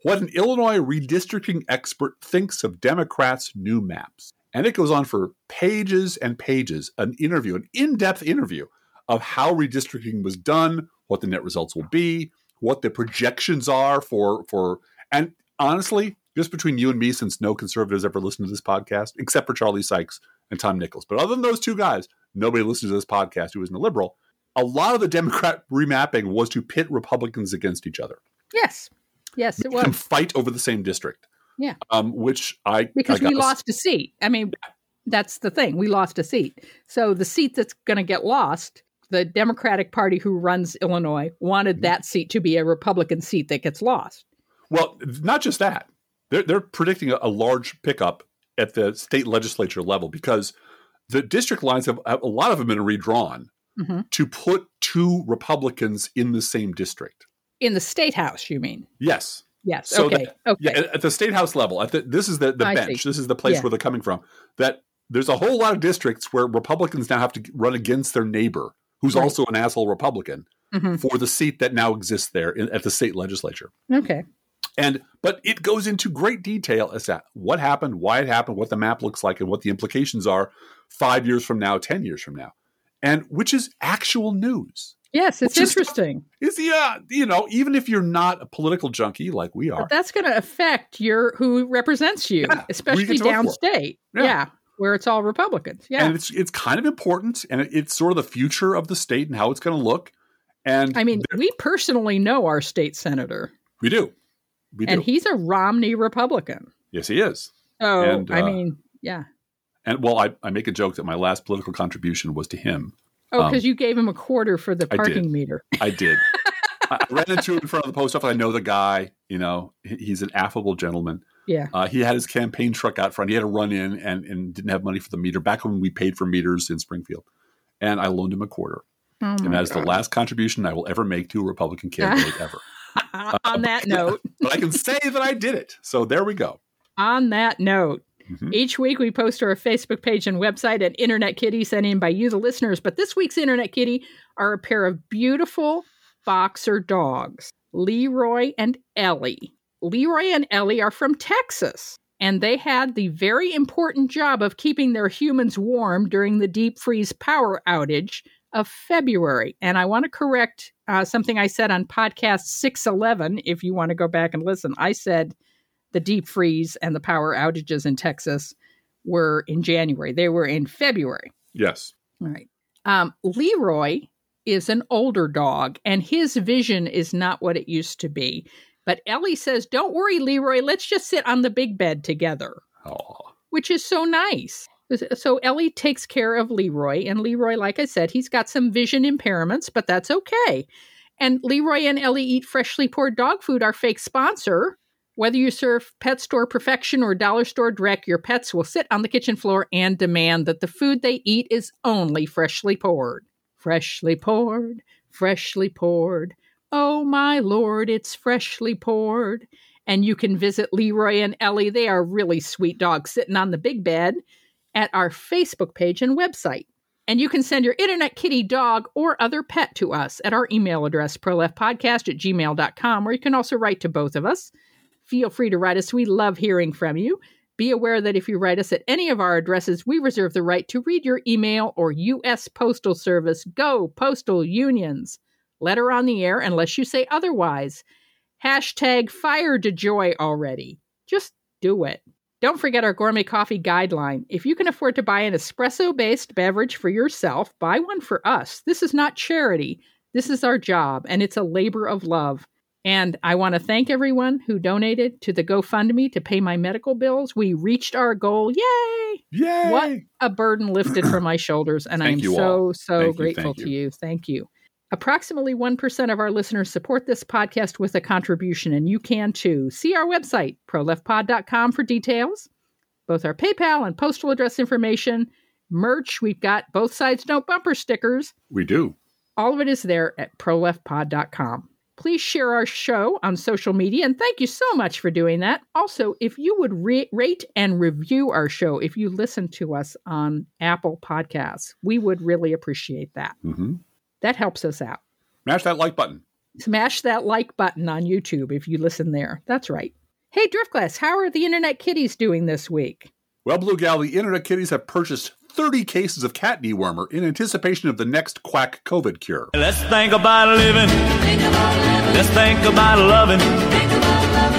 S1: "What an Illinois redistricting expert thinks of Democrats' new maps." And it goes on for pages and pages, an interview, an in-depth interview of how redistricting was done, what the net results will be, what the projections are for for and honestly, just between you and me, since no conservatives ever listen to this podcast, except for Charlie Sykes and Tom Nichols. But other than those two guys, nobody listens to this podcast who isn't a liberal. A lot of the Democrat remapping was to pit Republicans against each other.
S2: Yes, yes, it was
S1: fight over the same district.
S2: Yeah.
S1: Um, which I
S2: because
S1: I
S2: we lost a seat. I mean, that's the thing. We lost a seat. So the seat that's going to get lost, the Democratic Party who runs Illinois wanted that seat to be a Republican seat that gets lost.
S1: Well, not just that. They're, they're predicting a, a large pickup at the state legislature level because the district lines have a lot of them been redrawn
S2: Mhm.
S1: to put two Republicans in the same district.
S2: In the state house, you mean?
S1: Yes.
S2: Yes.
S1: So
S2: okay.
S1: that-
S2: okay.
S1: Yeah, at, the state house level, at the, this is the, the
S2: I
S1: bench.
S2: see.
S1: This is the place
S2: Yeah.
S1: where they're coming from. That there's a whole lot of districts where Republicans now have to run against their neighbor, who's
S2: Right.
S1: also an asshole Republican,
S2: Mhm.
S1: for the seat that now exists there in, at the state legislature.
S2: Okay.
S1: And but it goes into great detail as to what happened, why it happened, what the map looks like, and what the implications are five years from now, ten years from now, and which is actual news.
S2: Yes, it's
S1: is-
S2: interesting.
S1: Is yeah, you know, even if you're not a political junkie like we are,
S2: But that's going to affect your who represents you,
S1: Yeah,
S2: especially
S1: get to vote for.
S2: downstate.
S1: Yeah.
S2: Yeah. where it's all Republicans. Yeah.
S1: and it's it's kind of important, and it, it's sort of the future of the state and how it's going to look. And
S2: I mean, we personally know our state senator,
S1: we do, we do.
S2: and he's a Romney Republican.
S1: yes, he is.
S2: Oh,
S1: And,
S2: I
S1: uh,
S2: mean, yeah.
S1: And well, I, I make a joke that my last political contribution was to him.
S2: Oh,
S1: um,
S2: because you gave him a quarter for the
S1: I did.
S2: parking meter.
S1: I did. I I ran into him in front of the post office. I know the guy. You know, he's an affable gentleman.
S2: Yeah.
S1: Uh, he had his campaign truck out front. He had to run in and, and didn't have money for the meter back when we paid for meters in Springfield. And I loaned him a quarter.
S2: Oh
S1: and that is the last contribution I will ever make to a Republican candidate ever.
S2: on that note,
S1: But I can say that I did it. So there we go.
S2: on that note,
S1: Mhm.
S2: each week we post to our Facebook page and website an Internet Kitty sent in by you, the listeners. But this week's Internet Kitty are a pair of beautiful boxer dogs, Leroy and Ellie. Leroy and Ellie are from Texas, and they had the very important job of keeping their humans warm during the deep freeze power outage of February. And I want to correct uh, something I said on podcast 611. If you want to go back and listen, I said the deep freeze and the power outages in Texas were in January. They were in February.
S1: Yes.
S2: All right. Um, Leroy is an older dog, and his vision is not what it used to be. But Ellie says, Don't worry, Leroy, let's just sit on the big bed together,
S1: Oh,
S2: which is so nice. So Ellie takes care of Leroy, and Leroy, like I said, he's got some vision impairments, but that's okay. And Leroy and Ellie eat freshly poured dog food, our fake sponsor. Whether you serve Pet Store Perfection or Dollar Store Direct, your pets will sit on the kitchen floor and demand that the food they eat is only freshly poured. Freshly poured, freshly poured. Oh my lord, it's freshly poured. And you can visit Leroy and Ellie. They are really sweet dogs sitting on the big bed at our Facebook page and website. And you can send your internet kitty dog or other pet to us at our email address, proleftpodcast at gmail.com, or you can also write to both of us. Feel free to write us. We love hearing from you. Be aware that if you write us at any of our addresses, we reserve the right to read your email or U.S. Postal Service. Go, Postal Unions. Letter on the air unless you say otherwise. Hashtag fire DeJoy already. Just do it. Don't forget our gourmet coffee guideline. If you can afford to buy an espresso based beverage for yourself, buy one for us. This is not charity. This is our job, and it's a labor of love. And I want to thank everyone who donated to the GoFundMe to pay my medical bills. We reached our goal. Yay!
S1: Yay!
S2: What a burden lifted from my shoulders. And I'm so,
S1: all.
S2: so
S1: Thank
S2: grateful
S1: thank
S2: to
S1: you.
S2: you. Thank you. Approximately 1% of our listeners support this podcast with a contribution, and you can too. See our website, proleftpod.com, for details. Both our PayPal and postal address information, merch, we've got both sides no bumper stickers.
S1: We do.
S2: All of it is there at proleftpod.com. Please share our show on social media, and thank you so much for doing that. Also, if you would re- rate and review our show, if you listen to us on Apple Podcasts, we would really appreciate that.
S1: hmm
S2: That helps us out.
S1: Smash that like button.
S2: Smash that like button on YouTube if you listen there. That's right. Hey, Driftglass, how are the Internet Kitties doing this week?
S1: Well, Blue Gal, the Internet Kitties have purchased 30 cases of cat dewormer in anticipation of the next quack COVID cure.
S3: Let's think about living. Let's think about loving.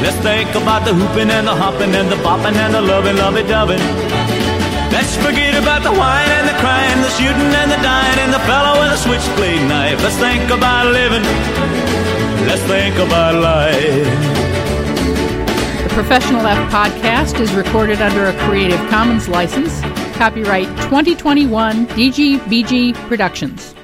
S3: Let's think about the hooping and the hopping and the bopping and the loving, lovey doving. Let's forget about the whine and the crying, the shooting and the dying, and the fellow with a switchblade knife. Let's think about living. Let's think about life.
S2: The Professional F podcast is recorded under a Creative Commons license. Copyright 2021 DGBG Productions.